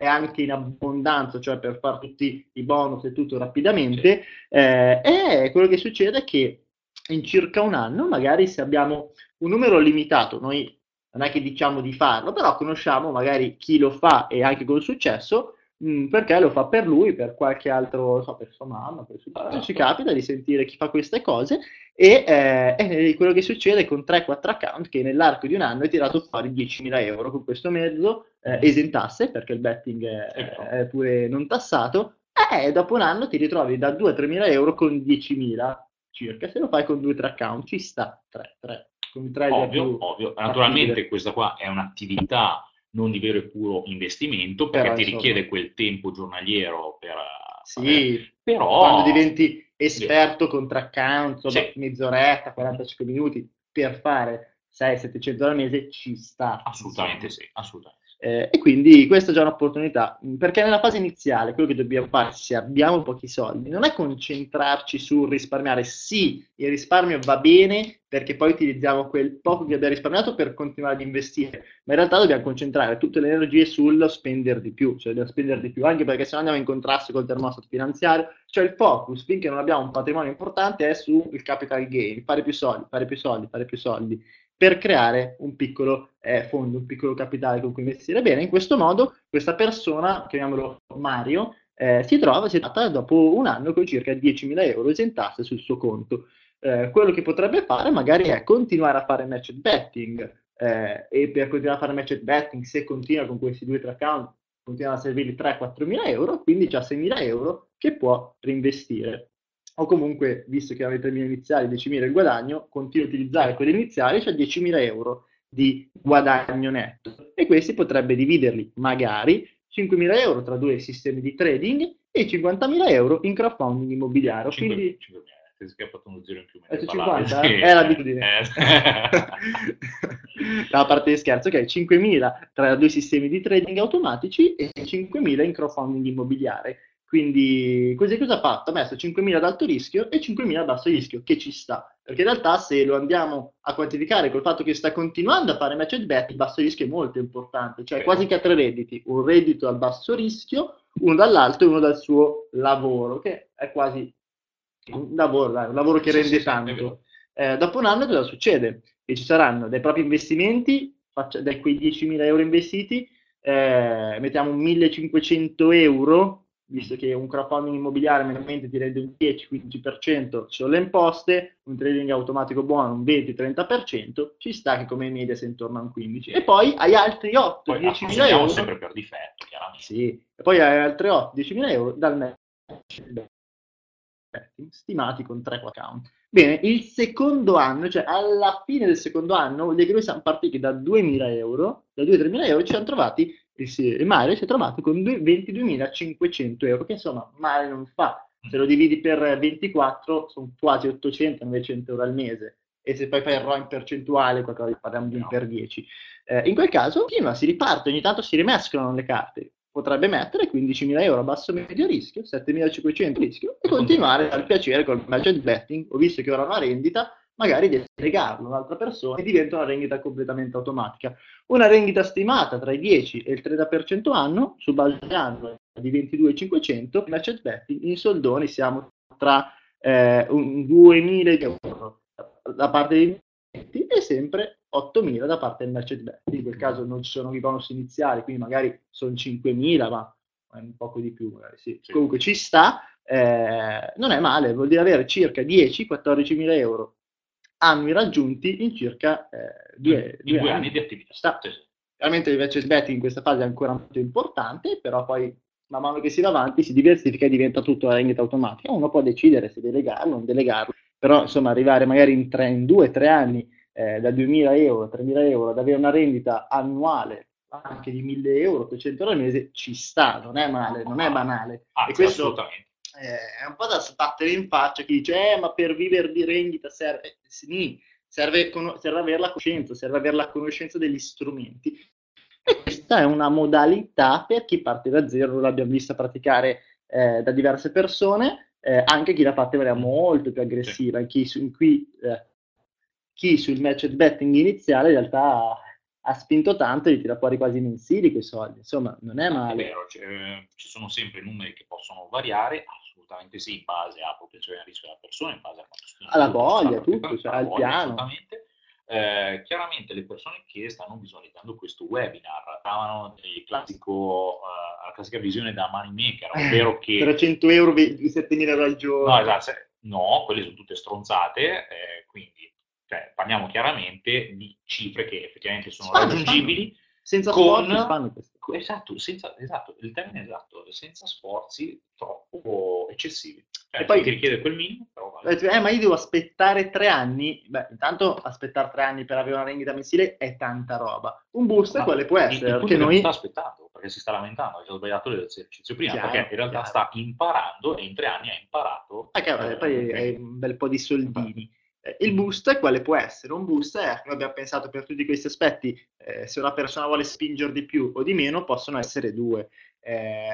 è anche in abbondanza, cioè per fare tutti i bonus e tutto rapidamente, eh, e quello che succede è che in circa un anno, magari se abbiamo un numero limitato, noi non è che diciamo di farlo, però conosciamo magari chi lo fa e anche con successo, mh, perché lo fa per lui, per qualche altro, so, per sua mamma, per suo padre, ci capita di sentire chi fa queste cose e eh, è quello che succede con 3-4 account che nell'arco di un anno hai tirato fuori 10.000 euro con questo mezzo, eh, esentasse perché il betting è, Ecco. è pure non tassato, e dopo un anno ti ritrovi da 2-3 mila euro con 10.000 circa, se lo fai con 2-3 account ci sta, 3, 3, con 3 Ovvio, ovvio. Naturalmente questa qua è un'attività non di vero e puro investimento perché Però, ti insomma. richiede quel tempo giornaliero per... Sì, però... quando diventi esperto con 3 account, Sì. mezz'oretta, 45 minuti per fare 6-700 euro al mese ci sta. Assolutamente sì, assolutamente sì. Eh, e quindi questa è già un'opportunità, perché nella fase iniziale quello che dobbiamo fare, se abbiamo pochi soldi, non è concentrarci sul risparmiare. Sì, il risparmio va bene perché poi utilizziamo quel poco che abbiamo risparmiato per continuare ad investire, ma in realtà dobbiamo concentrare tutte le energie sullo spendere di più, cioè dobbiamo spendere di più, anche perché se no andiamo in contrasto col termostato finanziario, cioè il focus finché non abbiamo un patrimonio importante è sul capital gain, fare più soldi, fare più soldi, fare più soldi per creare un piccolo eh, fondo, un piccolo capitale con cui investire. Bene, in questo modo questa persona, chiamiamolo Mario, eh, si trova, tratta dopo un anno con circa 10.000 euro esentasse sul suo conto. Eh, quello che potrebbe fare magari è continuare a fare match betting eh, e per continuare a fare match betting, se continua con questi due tre account, continuano a servirgli 3-4 mila euro, quindi già 6 mila euro che può reinvestire o comunque, visto che avete i miei iniziali 10.000 il guadagno, continuo a utilizzare quelli iniziali, cioè 10.000 euro di guadagno netto. E questi potrebbe dividerli magari 5.000 euro tra due sistemi di trading e 50.000 euro in crowdfunding immobiliare. 5, Quindi 5, ti è scappato uno zero in più. Parlavi. 50? Sì. È l'abitudine. Eh. no, a parte di scherzo, ok, 5.000 tra due sistemi di trading automatici e 5.000 in crowdfunding immobiliare. Quindi così cosa ha fatto? Ha messo 5.000 ad alto rischio e 5.000 a basso rischio, che ci sta. Perché in realtà se lo andiamo a quantificare col fatto che sta continuando a fare match bet, il basso rischio è molto importante. Cioè quasi che ha tre redditi, un reddito al basso rischio, uno dall'alto e uno dal suo lavoro, che è quasi un lavoro, dai, un lavoro che rende sì, tanto. Eh, dopo un anno cosa succede? Che ci saranno dei propri investimenti, faccia- da quei 10.000 euro investiti, eh, mettiamo 1.500 euro, visto che un crowdfunding immobiliare mediamente ti rende un 10-15% sulle imposte, un trading automatico buono un 20-30%, ci sta che come media sia intorno a un 15%. E poi hai altri 8-10.000 Poi acconsigliamo euro. sempre per difetto, chiaramente. Sì, e poi hai altri 8-10.000 euro dal betting, stimati con 3 account. Bene, il secondo anno, cioè alla fine del secondo anno, vuol dire che noi siamo partiti da 2.000 euro, da 2-3.000 euro, ci siamo trovati, sì, il Mario si è trovato con due- 22.500 euro, che insomma male non fa. Se lo dividi per 24 sono quasi 800-900 euro al mese. E se poi fai il ROI in percentuale, qualcosa parliamo di un No. per 10. Eh, in quel caso, continua, si riparte, ogni tanto si rimescolano le carte. Potrebbe mettere 15.000 euro a basso medio rischio, 7.500 rischio e continuare al piacere col match betting. Ho visto che ora ha una rendita, magari di legarlo a un'altra persona e diventa una rendita completamente automatica. Una rendita stimata tra i 10 e il 30% anno, su base annua di 22.500, match betting in soldoni siamo tra eh, un 2.000 euro da parte dei investimenti e sempre 8.000 da parte del merchant betting. In quel caso non ci sono i bonus iniziali, quindi magari sono 5.000, ma è un poco di più, magari sì. Sì. Comunque ci sta, eh, non è male, vuol dire avere circa 10-14.000 euro annui raggiunti in circa eh, due, in due anni di attività. Sta. Chiaramente il match betting in questa fase è ancora molto importante, però poi man mano che si va avanti si diversifica e diventa tutto la rendita automatica. Uno può decidere se delegarlo o non delegarlo, però insomma arrivare magari in, tre, in due o tre anni eh, da 2.000 euro, 3.000 euro ad avere una rendita annuale anche di 1.000 euro, 800 euro al mese ci sta, non è male, non è banale. Anzi, e questo. Eh, è un po' da sbattere in faccia chi dice, eh, ma per vivere di rendita serve, eh, sì, serve, con- serve avere la coscienza, serve avere la conoscenza degli strumenti. E questa è una modalità per chi parte da zero, l'abbiamo vista praticare eh, da diverse persone, eh, anche chi l'ha fatta in maniera molto più aggressiva, chi, su, in cui, eh, chi sul match betting iniziale in realtà ha spinto tanto e gli tira fuori quasi mensili quei soldi, insomma non è È male. vero, cioè, ci sono sempre numeri che possono variare, assolutamente sì, in base a protezione del rischio della persona, in base a quanto spinge Alla voglia, tutto, cioè, al piano. Assolutamente. Eh, chiaramente le persone che stanno visualizzando questo webinar stavano il classico, eh, la classica visione da money maker, ovvero che 300 euro, 7.000 euro al giorno. No, esatto, no, quelle sono tutte stronzate, eh, quindi cioè, parliamo chiaramente di cifre che effettivamente sono raggiungibili. Senza con- sport si fanno queste. Esatto, senza, esatto, il termine esatto, senza sforzi troppo eccessivi. Cioè, E poi- ti richiede quel minimo, però vale. Eh, ma io devo aspettare tre anni. Beh, intanto aspettare tre anni per avere una rendita mensile è tanta roba. Un boost, Ma quale può essere? Perché che noi... non sta aspettando, perché si sta lamentando, ha già sbagliato l'esercizio prima, Chiaro, perché in realtà chiaro. sta imparando e in tre anni ha imparato. Ah, cavolo, eh, poi hai un bel po' di soldini. Eh, il boost quale può essere? Un boost è, come abbiamo pensato per tutti questi aspetti, eh, se una persona vuole spingere di più o di meno, possono essere due. Eh,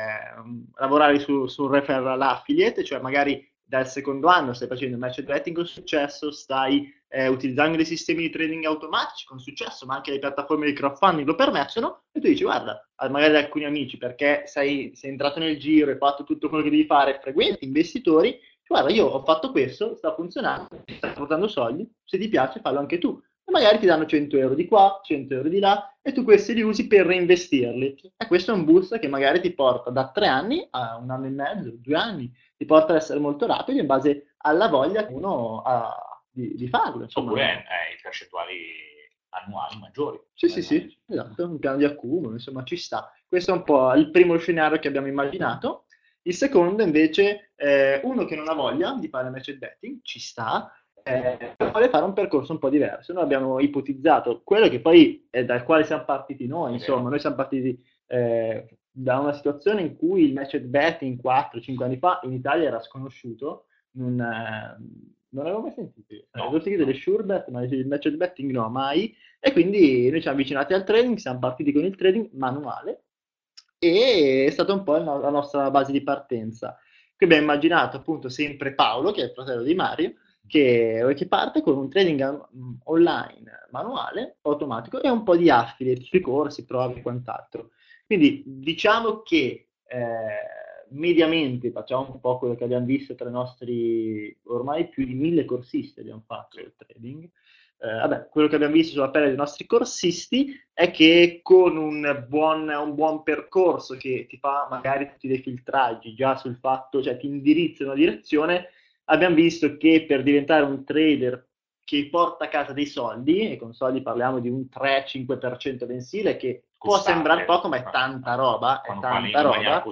lavorare su, su un referral affiliate, cioè magari dal secondo anno stai facendo match betting con successo, stai eh, utilizzando dei sistemi di trading automatici con successo, ma anche le piattaforme di crowdfunding lo permettono, e tu dici guarda, magari alcuni amici, perché sei, sei entrato nel giro, hai fatto tutto quello che devi fare, frequenti investitori, guarda, io ho fatto questo, sta funzionando, sta portando soldi, se ti piace fallo anche tu. E magari ti danno 100 euro di qua, 100 euro di là, e tu questi li usi per reinvestirli. E questo è un boost che magari ti porta da tre anni a un anno e mezzo, due anni, ti porta ad essere molto rapido in base alla voglia che uno ha di, di farlo. Insomma. Oppure hai percentuali annuali maggiori. Sì, sì, sì, esatto, un piano di accumulo, insomma ci sta. Questo è un po' il primo scenario che abbiamo immaginato. Il secondo invece è uno che non ha voglia di fare match betting, ci sta, eh, vuole fare un percorso un po' diverso. Noi abbiamo ipotizzato quello che poi è dal quale siamo partiti noi, insomma, noi siamo partiti eh, da una situazione in cui il match betting 4-5 anni fa in Italia era sconosciuto, non, eh, non avevo mai sentito. No. Avevo sentito delle sure bet, ma il match betting no, mai. E quindi noi ci siamo avvicinati al trading, siamo partiti con il trading manuale e è stata un po' la nostra base di partenza. Qui abbiamo immaginato appunto sempre Paolo, che è il fratello di Mario, che, che parte con un trading online manuale, automatico e un po' di affiliate sui corsi, prove e quant'altro. Quindi diciamo che eh, mediamente facciamo un po' quello che abbiamo visto tra i nostri ormai più di mille corsisti abbiamo fatto il trading. Eh, vabbè, quello che abbiamo visto sulla pelle dei nostri corsisti è che con un buon, un buon, percorso che ti fa magari tutti dei filtraggi già sul fatto, cioè ti indirizza in una direzione, abbiamo visto che per diventare un trader che porta a casa dei soldi, e con soldi parliamo di un 3-5% mensile, che può sembrare poco, ma è tanta roba, è tanta roba,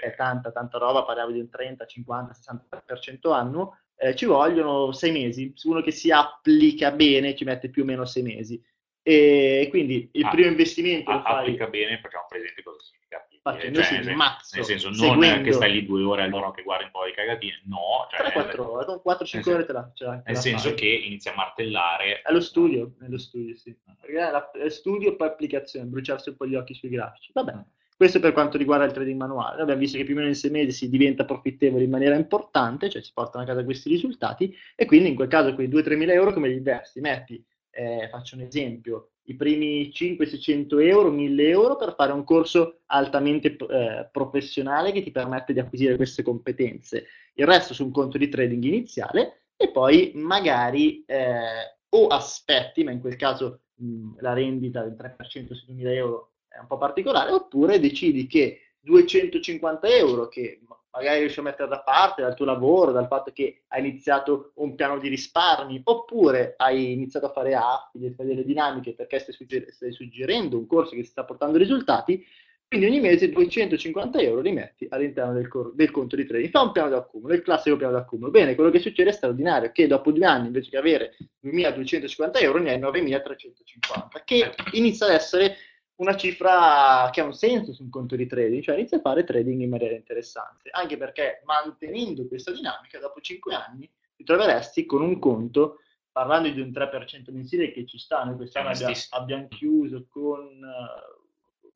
è tanta, tanta roba, parliamo di un 30, 50, 60% annuo, eh, ci vogliono sei mesi, uno che si applica bene ci mette più o meno sei mesi. E quindi il ah, primo investimento ah, fai... applica bene, facciamo presente cosa significa Faccendosi cioè, il mazzo. Nel senso, non seguendo... che stai lì due ore all'ora che guardi un po' di cagatine, no. Cioè, 3-4 ore, con 4-5 ore te la, ce la Nel senso fai. che inizia a martellare. È lo studio, è lo studio, sì. Perché è, la, studio poi applicazione, bruciarsi un po' gli occhi sui grafici. Vabbè. Questo per quanto riguarda il trading manuale. Abbiamo visto che più o meno in sei mesi si diventa profittevole in maniera importante, cioè si portano a casa questi risultati, e quindi in quel caso quei 2-3 mila euro come li investi? Metti, eh, faccio un esempio, i primi 500-600 euro, 1000 euro per fare un corso altamente eh, professionale che ti permette di acquisire queste competenze. Il resto su un conto di trading iniziale e poi magari eh, o aspetti, ma in quel caso mh, la rendita del 3% su 2000 euro è un po' particolare, oppure decidi che 250 euro, che magari riesci a mettere da parte dal tuo lavoro, dal fatto che hai iniziato un piano di risparmi, oppure hai iniziato a fare affili, fare delle dinamiche perché stai, sugger- stai, suggerendo un corso che ti sta portando risultati, quindi ogni mese 250 euro li metti all'interno del, cor- del conto di trading. Fa un piano d'accumulo, il classico piano d'accumulo. Bene, quello che succede è straordinario, che dopo due anni invece che avere 2.250 euro ne hai 9.350, che inizia ad essere una cifra che ha un senso su un conto di trading, cioè inizia a fare trading in maniera interessante, anche perché mantenendo questa dinamica, dopo 5 anni ti troveresti con un conto, parlando di un 3% mensile che ci sta, noi quest'anno abbiamo, abbiamo chiuso con uh, eh,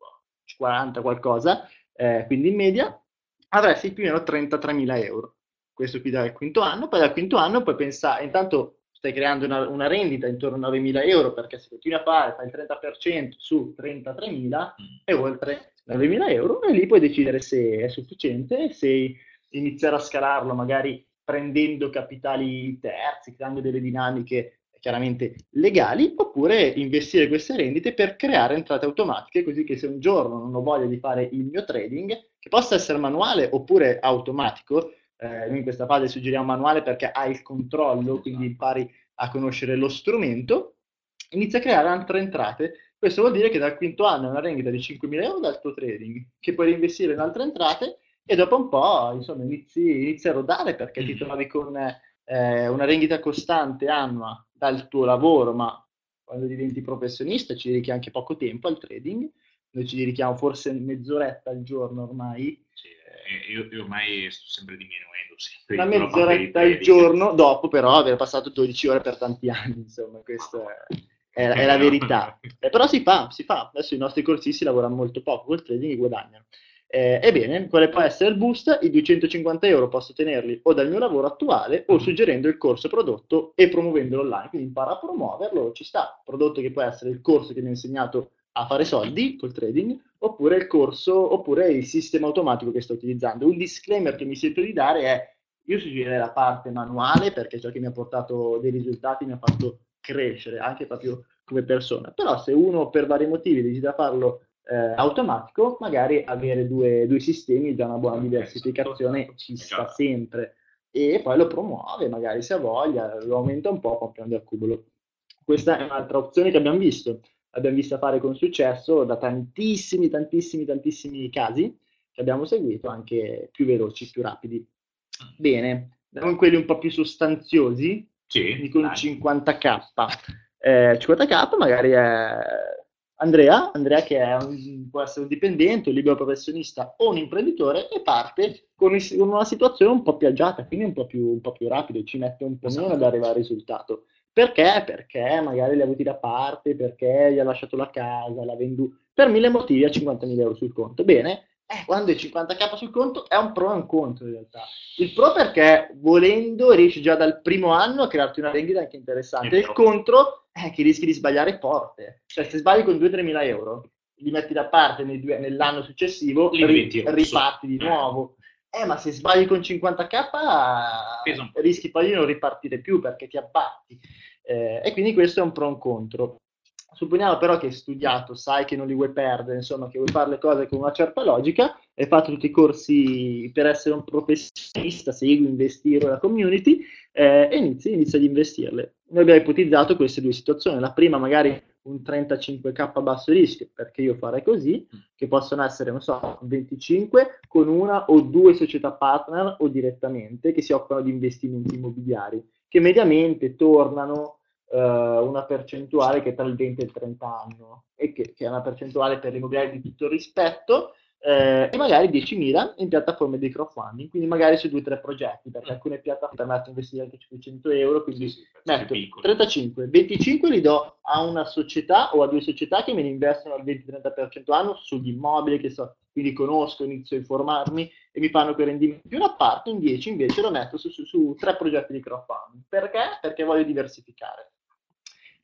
40 qualcosa, eh, quindi in media avresti più o meno 33.000 euro. Questo qui dal quinto anno, poi dal quinto anno puoi pensare, intanto stai creando una, una, rendita intorno a 9.000 euro perché se continui a fare fai il 30% su 33.000 mm. e oltre 9.000 euro e lì puoi decidere se è sufficiente, se iniziare a scalarlo magari prendendo capitali terzi, creando delle dinamiche chiaramente legali, oppure investire queste rendite per creare entrate automatiche, così che se un giorno non ho voglia di fare il mio trading, che possa essere manuale oppure automatico, eh, noi in questa fase suggeriamo manuale perché hai il controllo, quindi impari a conoscere lo strumento, inizia a creare altre entrate. Questo vuol dire che dal quinto anno è una rendita di 5.000 euro dal tuo trading, che puoi reinvestire in altre entrate e dopo un po' insomma, inizi, inizi a rodare perché ti mm. trovi con eh, una rendita costante annua dal tuo lavoro, ma quando diventi professionista ci dedichi anche poco tempo al trading noi ci dedichiamo forse mezz'oretta al giorno ormai. Eh, io, io ormai sto sempre diminuendo. Sempre Una mezz'oretta al giorno dopo però aver passato 12 ore per tanti anni, insomma, questa è, è la verità. Eh, però si fa, si fa. Adesso i nostri corsisti lavorano molto poco col trading e guadagnano. Eh, ebbene, quale può essere il boost? I 250 euro posso tenerli o dal mio lavoro attuale o Mhm. suggerendo il corso prodotto e promuovendolo online. Quindi impara a promuoverlo, ci sta. Prodotto che può essere il corso che mi ha insegnato a fare soldi col trading, oppure il corso, oppure il sistema automatico che sto utilizzando. Un disclaimer che mi sento di dare è io suggerirei la parte manuale perché ciò che mi ha portato dei risultati, mi ha fatto crescere anche proprio come persona. Però se uno per vari motivi desidera farlo eh, automatico, magari avere due, due sistemi già una buona diversificazione ci sta sempre. E poi lo promuove, magari se ha voglia, lo aumenta un po', poi prende a cubolo. Questa è un'altra opzione che abbiamo visto. L'abbiamo vista fare con successo da tantissimi, tantissimi, tantissimi casi che abbiamo seguito, anche più veloci, più rapidi. Bene, andiamo in quelli un po' più sostanziosi, Sì, con dai. 50k. Eh, 50k magari è Andrea, Andrea che un- può essere un dipendente, un libero professionista o un imprenditore e parte con una situazione un po' più agiata, quindi un po' più, un po' più rapido, ci mette un po' meno ad Esatto. arrivare al risultato. Perché? Perché magari li ha avuti da parte, perché gli ha lasciato la casa, l'ha venduto, per mille motivi ha 50.000 euro sul conto. Bene, eh, quando hai 50k sul conto è un pro e un contro in realtà. Il pro perché volendo riesci già dal primo anno a crearti una rendita anche interessante. È Il contro è che rischi di sbagliare forte. Cioè se sbagli con 2-3 mila euro, li metti da parte nei due- nell'anno successivo, Li ri- riparti di nuovo. Eh, ma se sbagli con 50k Pesa un po'. rischi poi di non ripartire più perché ti abbatti. Eh, e quindi questo è un pro e un contro. Supponiamo però che hai studiato, sai che non li vuoi perdere, insomma, che vuoi fare le cose con una certa logica, hai fatto tutti i corsi per essere un professionista, segui Investiro la community eh, e inizi, inizi ad investirle. Noi abbiamo ipotizzato queste due situazioni. La prima magari un 35k a basso rischio, perché io farei così, che possono essere, non so, 25 con una o due società partner o direttamente che si occupano di investimenti immobiliari, che mediamente tornano eh, una percentuale che è tra il 20 e il 30 anno e che, che è una percentuale per l'immobiliare di tutto rispetto eh, e magari 10.000 in piattaforme di crowdfunding, quindi magari su due o tre progetti, perché alcune piattaforme permettono di investire anche 500 euro, quindi Sì, sì, metto più piccoli. 35, 25 li do a una società o a due società che me ne investono al 20-30% anno sugli immobili che so, quindi conosco, inizio a informarmi e mi fanno quei rendimenti. Una parte, in 10 invece lo metto su, su- su tre progetti di crowdfunding. Perché? Perché voglio diversificare.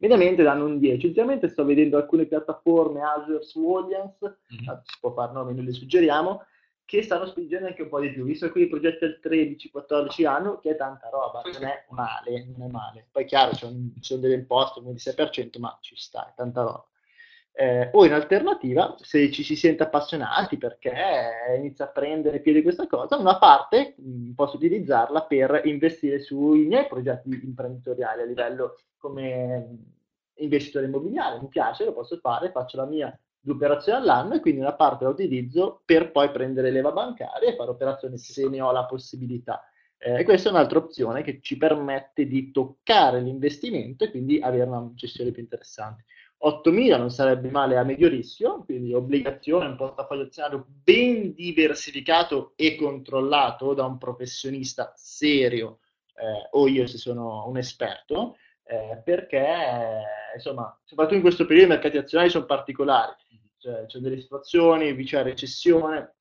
Mediamente danno un 10. Ultimamente sto vedendo alcune piattaforme, Azure su Audience, Mhm. ah, si può fare nomi, noi le suggeriamo, che stanno spingendo anche un po' di più, visto alcuni progetti al 13-14 anno, che è tanta roba, non è male, non è male. Poi chiaro, ci sono delle imposte, un 26%, ma ci sta, è tanta roba. Eh, o in alternativa, se ci si sente appassionati perché inizia a prendere piede questa cosa, una parte mh, posso utilizzarla per investire sui miei progetti imprenditoriali a livello come investitore immobiliare. Mi piace, lo posso fare, faccio la mia due operazioni all'anno e quindi una parte la utilizzo per poi prendere leva bancaria e fare operazioni se ne ho la possibilità. Eh, e questa è un'altra opzione che ci permette di toccare l'investimento e quindi avere una gestione più interessante. 8.000 non sarebbe male a medio rischio, quindi obbligazione, un portafoglio azionario ben diversificato e controllato da un professionista serio eh, o io se sono un esperto, eh, perché eh, insomma, soprattutto in questo periodo i mercati azionari sono particolari, cioè, c'è delle situazioni, c'è recessione,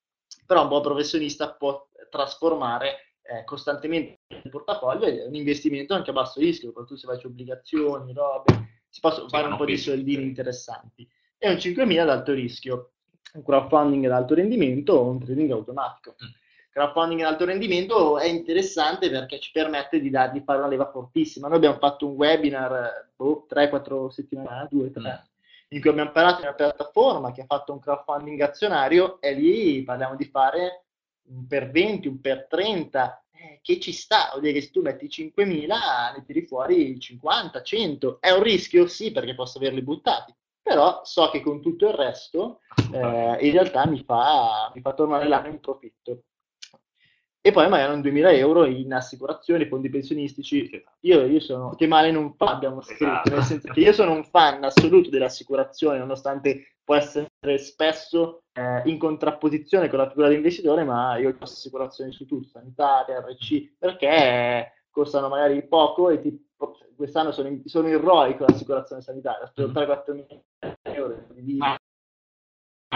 però un buon professionista può trasformare eh, costantemente il portafoglio è un investimento anche a basso rischio, soprattutto se su obbligazioni, robe, si possono fare un po' di soldini interessanti. E un 5.000 ad alto rischio, un crowdfunding ad alto rendimento o un trading automatico. Mm. Crowdfunding ad alto rendimento è interessante perché ci permette di, dar- di fare una leva fortissima. Noi abbiamo fatto un webinar boh, 3-4 settimane, 2-3, Mm. in cui abbiamo parlato di una piattaforma che ha fatto un crowdfunding azionario e lì parliamo di fare un per 20, un per 30, eh, che ci sta, vuol dire che se tu metti 5.000 ne tiri fuori 50, 100, è un rischio? Sì, perché posso averli buttati, però so che con tutto il resto eh, in realtà mi fa, mi fa tornare l'anno in profitto. E poi magari hanno 2000 euro in assicurazioni, fondi pensionistici. Io, io sono, che male non fa, abbiamo scritto, Esatto. nel senso che io sono un fan assoluto delle assicurazioni, nonostante può essere spesso eh, in contrapposizione con la figura dell'investitore, ma io ho assicurazioni su tutto, sanitaria, RC, perché costano magari poco e ti, quest'anno sono in, sono in ROI con l'assicurazione sanitaria, spendo 3-4 mila euro di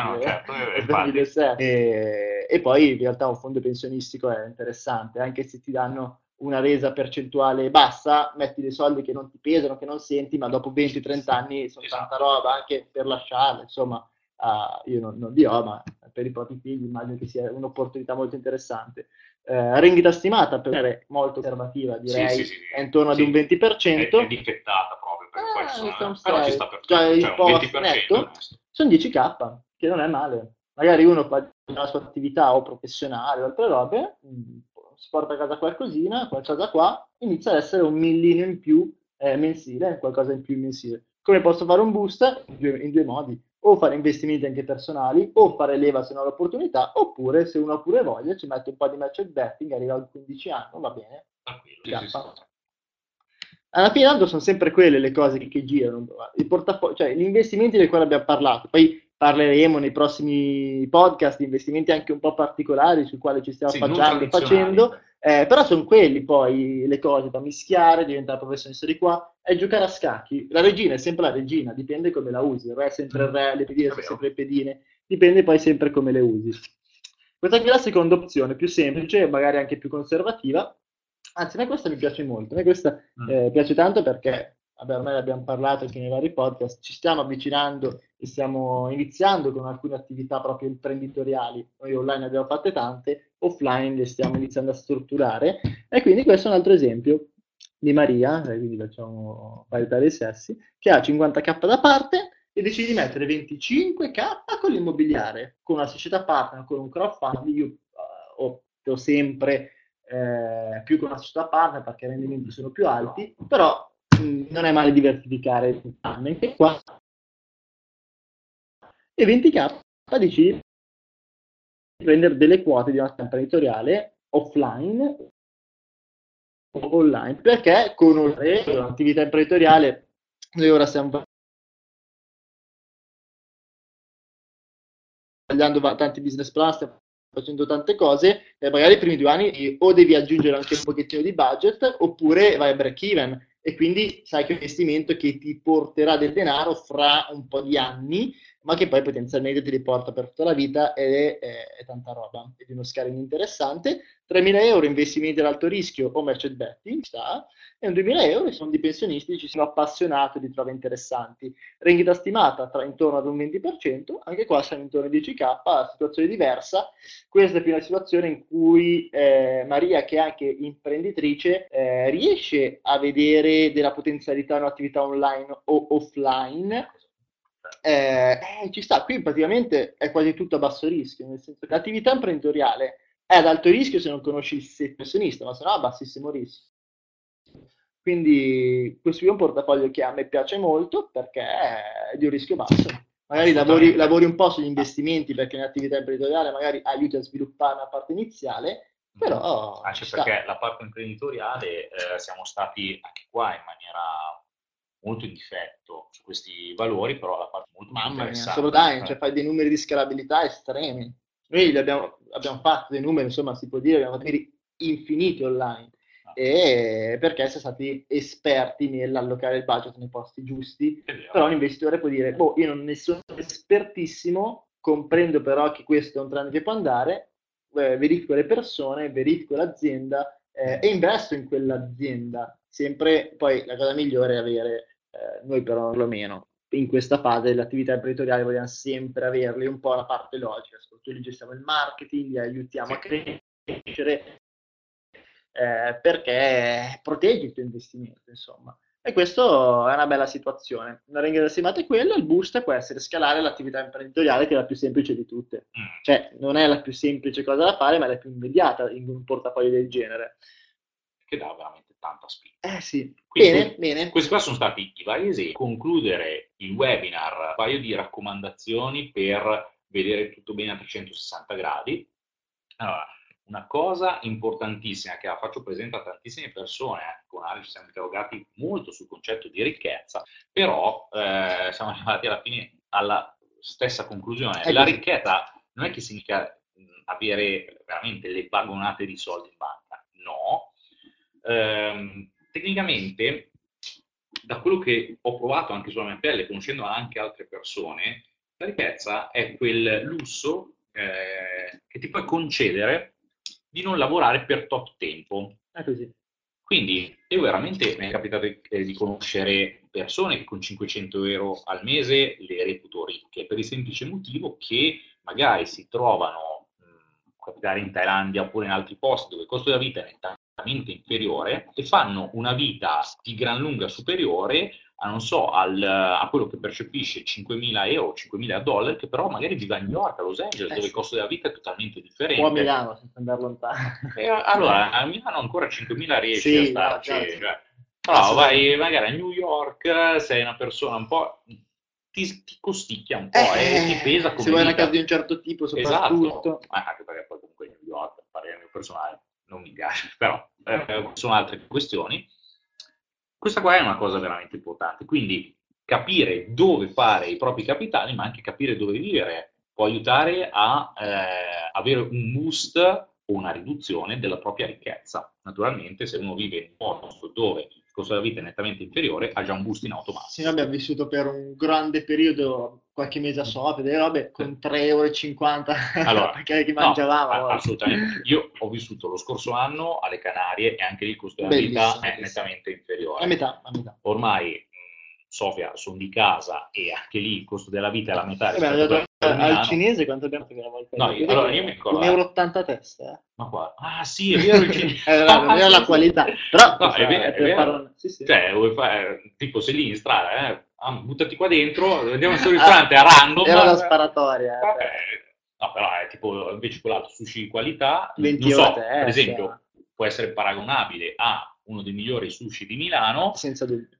no, certo, eh, per infatti. 2007. E, e poi in realtà un fondo pensionistico è interessante, anche se ti danno una resa percentuale bassa, metti dei soldi che non ti pesano, che non senti, ma dopo 20-30 anni sono Esatto. tanta roba anche per lasciarla, insomma, ah, io non, non li ho, ma per i propri figli immagino che sia un'opportunità molto interessante. Eh, rendita stimata per è molto conservativa, direi, Sì, sì, sì. è intorno ad un 20%. È, è difettata proprio perché Ah, sono- però ci sta per Cioè, il cioè, un post 20% netto? sono 10k, che non è male. Magari uno fa la sua attività o professionale o altre robe, mh, si porta a casa qualcosina, qualcosa qua, inizia ad essere un millino in più eh, mensile, qualcosa in più mensile. Come posso fare un boost? In due, in due modi. O fare investimenti anche personali, o fare leva se non ho l'opportunità, oppure se uno ha pure voglia, ci mette un po' di match betting, arriva al 15 anni, va bene, Tranquillo, alla fine tanto sono sempre quelle le cose che, che girano, il portafoglio, cioè gli investimenti dei quali abbiamo parlato, poi parleremo nei prossimi podcast investimenti anche un po' particolari sui quali ci stiamo Sì, e tradizionali. facendo, eh, però sono quelli poi le cose da mischiare, diventare professionista di qua, è giocare a scacchi, la regina è sempre la regina, dipende come la usi, il re è sempre il re, le pedine sono sempre le pedine, dipende poi sempre come le usi. Questa qui è la seconda opzione, più semplice e magari anche più conservativa, anzi a me questa mi piace molto, a me questa Mm. eh, piace tanto perché vabbè, ormai abbiamo parlato anche nei vari podcast, ci stiamo avvicinando e stiamo iniziando con alcune attività proprio imprenditoriali. Noi online ne abbiamo fatte tante, offline le stiamo iniziando a strutturare e quindi questo è un altro esempio di Maria, eh, quindi facciamo parità dei sessi, che ha 50k da parte e decide di mettere 25k con l'immobiliare, con una società partner, con un crowdfunding, io eh, opto sempre eh, più con una società partner perché i rendimenti sono più alti, però non è male diversificare anche qua. E 20k decidi di prendere delle quote di una imprenditoriale offline o online, perché conoscere l'attività imprenditoriale, noi ora stiamo sbagliando tanti business plan, facendo tante cose, e magari i primi due anni o devi aggiungere anche un pochettino di budget oppure vai a break even e quindi sai che è un investimento che ti porterà del denaro fra un po' di anni, ma che poi potenzialmente ti riporta per tutta la vita ed è, è- è tanta roba, è di uno scaling interessante. 3.000 euro investimenti ad alto rischio o merchant betting, sta, e un 2.000 euro sono di pensionisti, ci sono appassionati, li trova interessanti. Rendita stimata tra intorno ad un 20%, anche qua siamo intorno a 10k, la situazione diversa. Questa è più una situazione in cui eh, Maria, che è anche imprenditrice, eh, riesce a vedere della potenzialità in un'attività online o offline. Eh, eh, ci sta, qui praticamente è quasi tutto a basso rischio, nel senso che l'attività imprenditoriale è ad alto rischio se non conosci il professionista, ma se no a bassissimo rischio. Quindi questo è un portafoglio che a me piace molto perché è di un rischio basso. Magari lavori, lavori un po' sugli investimenti perché nell'attività imprenditoriale magari aiuti a sviluppare una parte iniziale, però Anche ci sta. perché la parte imprenditoriale eh, siamo stati anche qua in maniera molto in difetto su questi valori, però la parte molto Mamma mia, interessante. solo dai, eh. cioè fai dei numeri di scalabilità estremi. Noi li abbiamo, abbiamo fatto dei numeri, insomma, si può dire, abbiamo fatto numeri infiniti online. Ah. E perché siamo stati esperti nell'allocare il budget nei posti giusti. Però un investitore può dire, boh, io non ne sono espertissimo, comprendo però che questo è un trend che può andare, eh, verifico le persone, verifico l'azienda eh, e investo in quell'azienda. Sempre, poi la cosa migliore è avere, eh, noi però perlomeno, in questa fase dell'attività imprenditoriale vogliamo sempre averli un po' la parte logica, soprattutto lì gestiamo il marketing, li aiutiamo a crescere, eh, perché proteggi il tuo investimento, insomma. E questo è una bella situazione. Una rendita stimata è quella, il boost può essere scalare l'attività imprenditoriale che è la più semplice di tutte. Mm. Cioè, non è la più semplice cosa da fare, ma è la più immediata in un portafoglio del genere. Che dà veramente tanta spinta. Eh sì, Quindi, bene, bene. Questi qua sono stati i vari esempi. Concludere il webinar, un paio di raccomandazioni per vedere tutto bene a 360 gradi. Allora, una cosa importantissima che la faccio presente a tantissime persone, eh, con Ale ci siamo interrogati molto sul concetto di ricchezza, però eh, siamo arrivati alla fine alla stessa conclusione. È La così. ricchezza non è che significa avere veramente le vagonate di soldi in banca, no. Ehm, tecnicamente, da quello che ho provato anche sulla mia pelle, conoscendo anche altre persone, la ricchezza è quel lusso eh, che ti puoi concedere di non lavorare per tot tempo. È così. Quindi io veramente mi è capitato di, eh, di conoscere persone che con 500 euro al mese le reputo ricche, per il semplice motivo che magari si trovano mh, a capitare in Thailandia oppure in altri posti dove il costo della vita è nettamente inferiore e fanno una vita di gran lunga superiore a, non so, al- a quello che percepisce 5.000 euro, 5.000 dollari, che però magari vive a New York, a Los Angeles, Eh dove sì. il costo della vita è totalmente differente. O a Milano, senza andare lontano. E allora, a Milano ancora 5.000 riesci Sì, a no, starci. certo. cioè. Però vai magari a New York, sei una persona un po'... ti, ti costicchia un po' e ti pesa come Eh, se vuoi una casa di un certo tipo, Esatto, soprattutto. Ma anche perché poi comunque New York, parere mio personale, non mi piace, però eh, sono altre questioni. Questa qua è una cosa veramente importante, quindi capire dove fare i propri capitali, ma anche capire dove vivere, può aiutare a eh, avere un boost o una riduzione della propria ricchezza. Naturalmente se uno vive in un posto dove costo della vita è nettamente inferiore, ha già un boost in automatico. Sì, noi abbiamo vissuto per un grande periodo, qualche mese a Sofia, delle robe con 3,50 euro Allora, perché che No, mangiavamo. a- guarda. assolutamente. Io ho vissuto lo scorso anno alle Canarie e anche lì il costo della Bellissimo, vita è bellissimo. nettamente inferiore. A metà, a metà. Ormai mh, Sofia sono di casa e anche lì il costo della vita è la metà Eh beh, al cinese quanto abbiamo pagato una volta? No, io- allora, io mi ricordo- 1,80 euro a testa, eh. Ma qua, ah sì, è vero, il cinese. Eh, era la qualità, però No, è vero, è per vero. un- sì, sì. Cioè, vuoi fare, tipo sei lì in strada, eh, ah, buttati qua dentro, andiamo al suo ristorante a random. Era la sparatoria. eh. Vabbè, no, però è tipo invece quell'altro sushi di qualità, 20 non so, per esempio, può essere paragonabile a uno dei migliori sushi di Milano, Senza dubbio.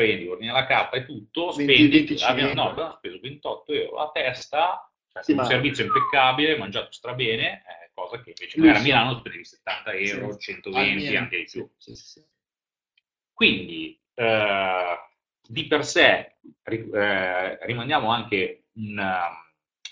Prendi, ordini la carta e tutto, 20, spendi, 25. abbiamo, no, abbiamo speso 28 euro a testa, cioè, Sì, un ma- servizio impeccabile, mangiato strabene, eh, cosa che invece magari a Milano spendevi 70 euro, Sì. 120, Almeno. anche di più. Sì. Quindi, eh, di per sé, eh, rimandiamo anche una,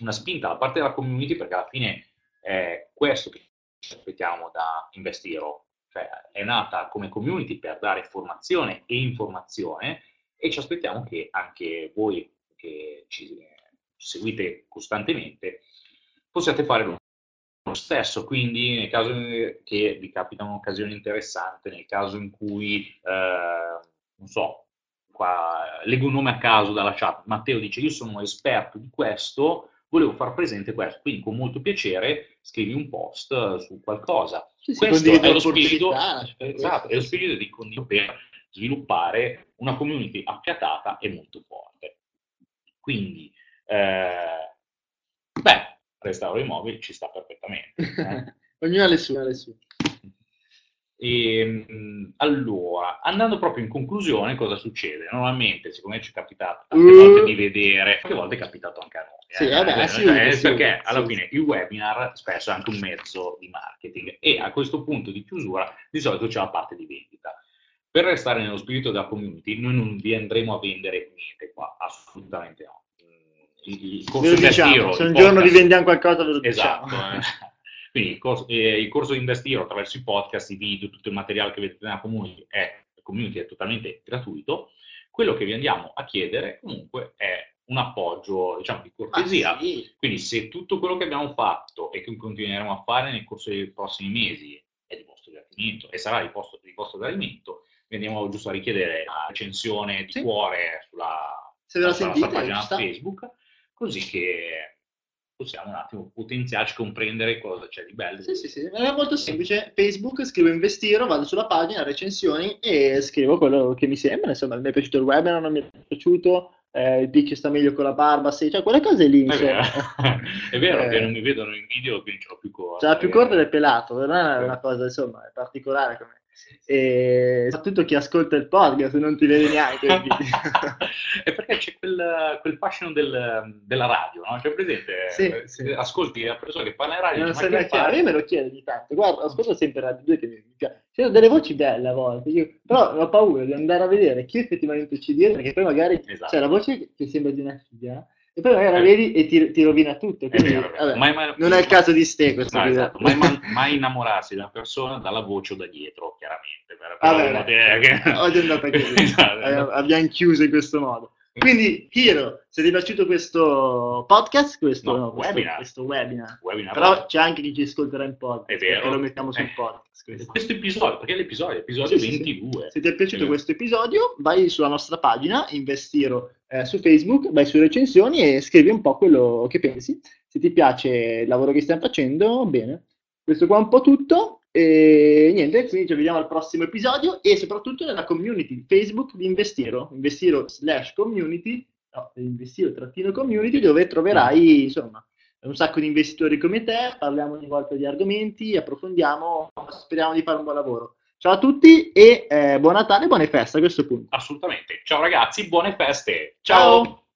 una spinta da parte della community perché alla fine è questo che ci aspettiamo da Investiro. Cioè, è nata come community per dare formazione e informazione e ci aspettiamo che anche voi che ci seguite costantemente possiate fare lo stesso, quindi nel caso che vi capita un'occasione interessante, nel caso in cui, eh, non so, qua leggo un nome a caso dalla chat, Matteo dice io sono esperto di questo, volevo far presente questo, quindi con molto piacere scrivi un post eh, su qualcosa. Sì, Questo è lo spirito, esatto, è lo spirito di condividere per sviluppare una community affiatata e molto forte. Quindi, eh, beh, restauro immobili ci sta perfettamente. eh. Ognuno ha le sue, ha le sue. E, mh, allora, andando proprio in conclusione, cosa succede? Normalmente, siccome ci è capitato tante Uh. volte di vedere, qualche volta è capitato anche a noi. Sì, eh, vabbè, eh, sì, eh, sì, perché alla fine il webinar spesso è anche un mezzo di marketing e a questo punto di chiusura di solito c'è la parte di vendita. Per restare nello spirito della community, noi non vi andremo a vendere niente qua, assolutamente no. Mm, Il, il corso diciamo, Investiro, se un giorno vi podcast- vendiamo qualcosa ve lo Esatto. diciamo. Quindi il corso, eh, il corso di Investiro attraverso i podcast, i video, tutto il materiale che vedete nella community è, community è totalmente gratuito. Quello che vi andiamo a chiedere comunque è un appoggio, diciamo, di cortesia. Sì, Quindi se tutto quello che abbiamo fatto e che continueremo a fare nel corso dei prossimi mesi è di vostro gradimento e sarà di vostro, di vostro gradimento, vi andiamo giusto a richiedere la recensione di Sì. cuore sulla, se ve la sentite, nostra pagina. Facebook, così che possiamo un attimo potenziarci, comprendere cosa c'è di bello. Sì, sì, sì, è molto semplice. Facebook, scrivo investiro, vado sulla pagina, recensioni e scrivo quello che mi sembra. Insomma, mi è piaciuto il webinar, non mi è piaciuto, eh, il pitch sta meglio con la barba, sì, cioè quelle cose lì, È vero, insomma. è vero Eh. che non mi vedono in video, quindi ce l'ho più corta. Cioè, la più Eh, corta ed è pelato, non è una cosa, insomma, particolare come... e soprattutto chi ascolta il podcast non ti vede neanche. è perché c'è quel, quel fascino del, della radio, no? Cioè, presente, Sì, eh, sì. ascolti la persona che parla in radio, non dici, sei ma chiaro, io me lo chiedo di tanto. Guarda, ascolto sempre Radio 2 che mi piace. Ci sono delle voci belle a volte, io- però ho paura di andare a vedere chi effettivamente ci dietro, perché poi magari Esatto. c'è la voce che sembra di una figlia e poi magari la Eh. vedi e ti, ti rovina tutto. È Quindi, è vero. vabbè, Mai- mai- non è il caso di ste questo No, esatto. mai, innamorarsi di una persona dalla voce o da dietro, chiaramente. Per, per Vabbè, ovvi motivi che- oggi è andata così. Esatto. Eh, abbiamo chiuso in questo modo. Quindi, Hiro, se ti è piaciuto questo podcast, questo, No, no, questo- webinar. questo webinar, Webinar. però c'è anche chi ci ascolterà in podcast, È vero. lo mettiamo sul Eh. podcast. questo. questo episodio, perché è l'episodio, episodio Sì, sì, sì. 22. Se ti è piaciuto Eh. questo episodio, vai sulla nostra pagina, Investiro eh, su Facebook, vai su recensioni e scrivi un po' quello che pensi. Se ti piace il lavoro che stiamo facendo, bene. Questo qua è un po' tutto. E niente, quindi ci vediamo al prossimo episodio e soprattutto nella community Facebook di Investiro, Investiro slash community, no, Investiro trattino community, dove troverai insomma un sacco di investitori come te, parliamo ogni volta di argomenti, approfondiamo, speriamo di fare un buon lavoro. Ciao a tutti e eh, buon Natale e buone feste a questo punto. Assolutamente. Ciao ragazzi, buone feste. Ciao.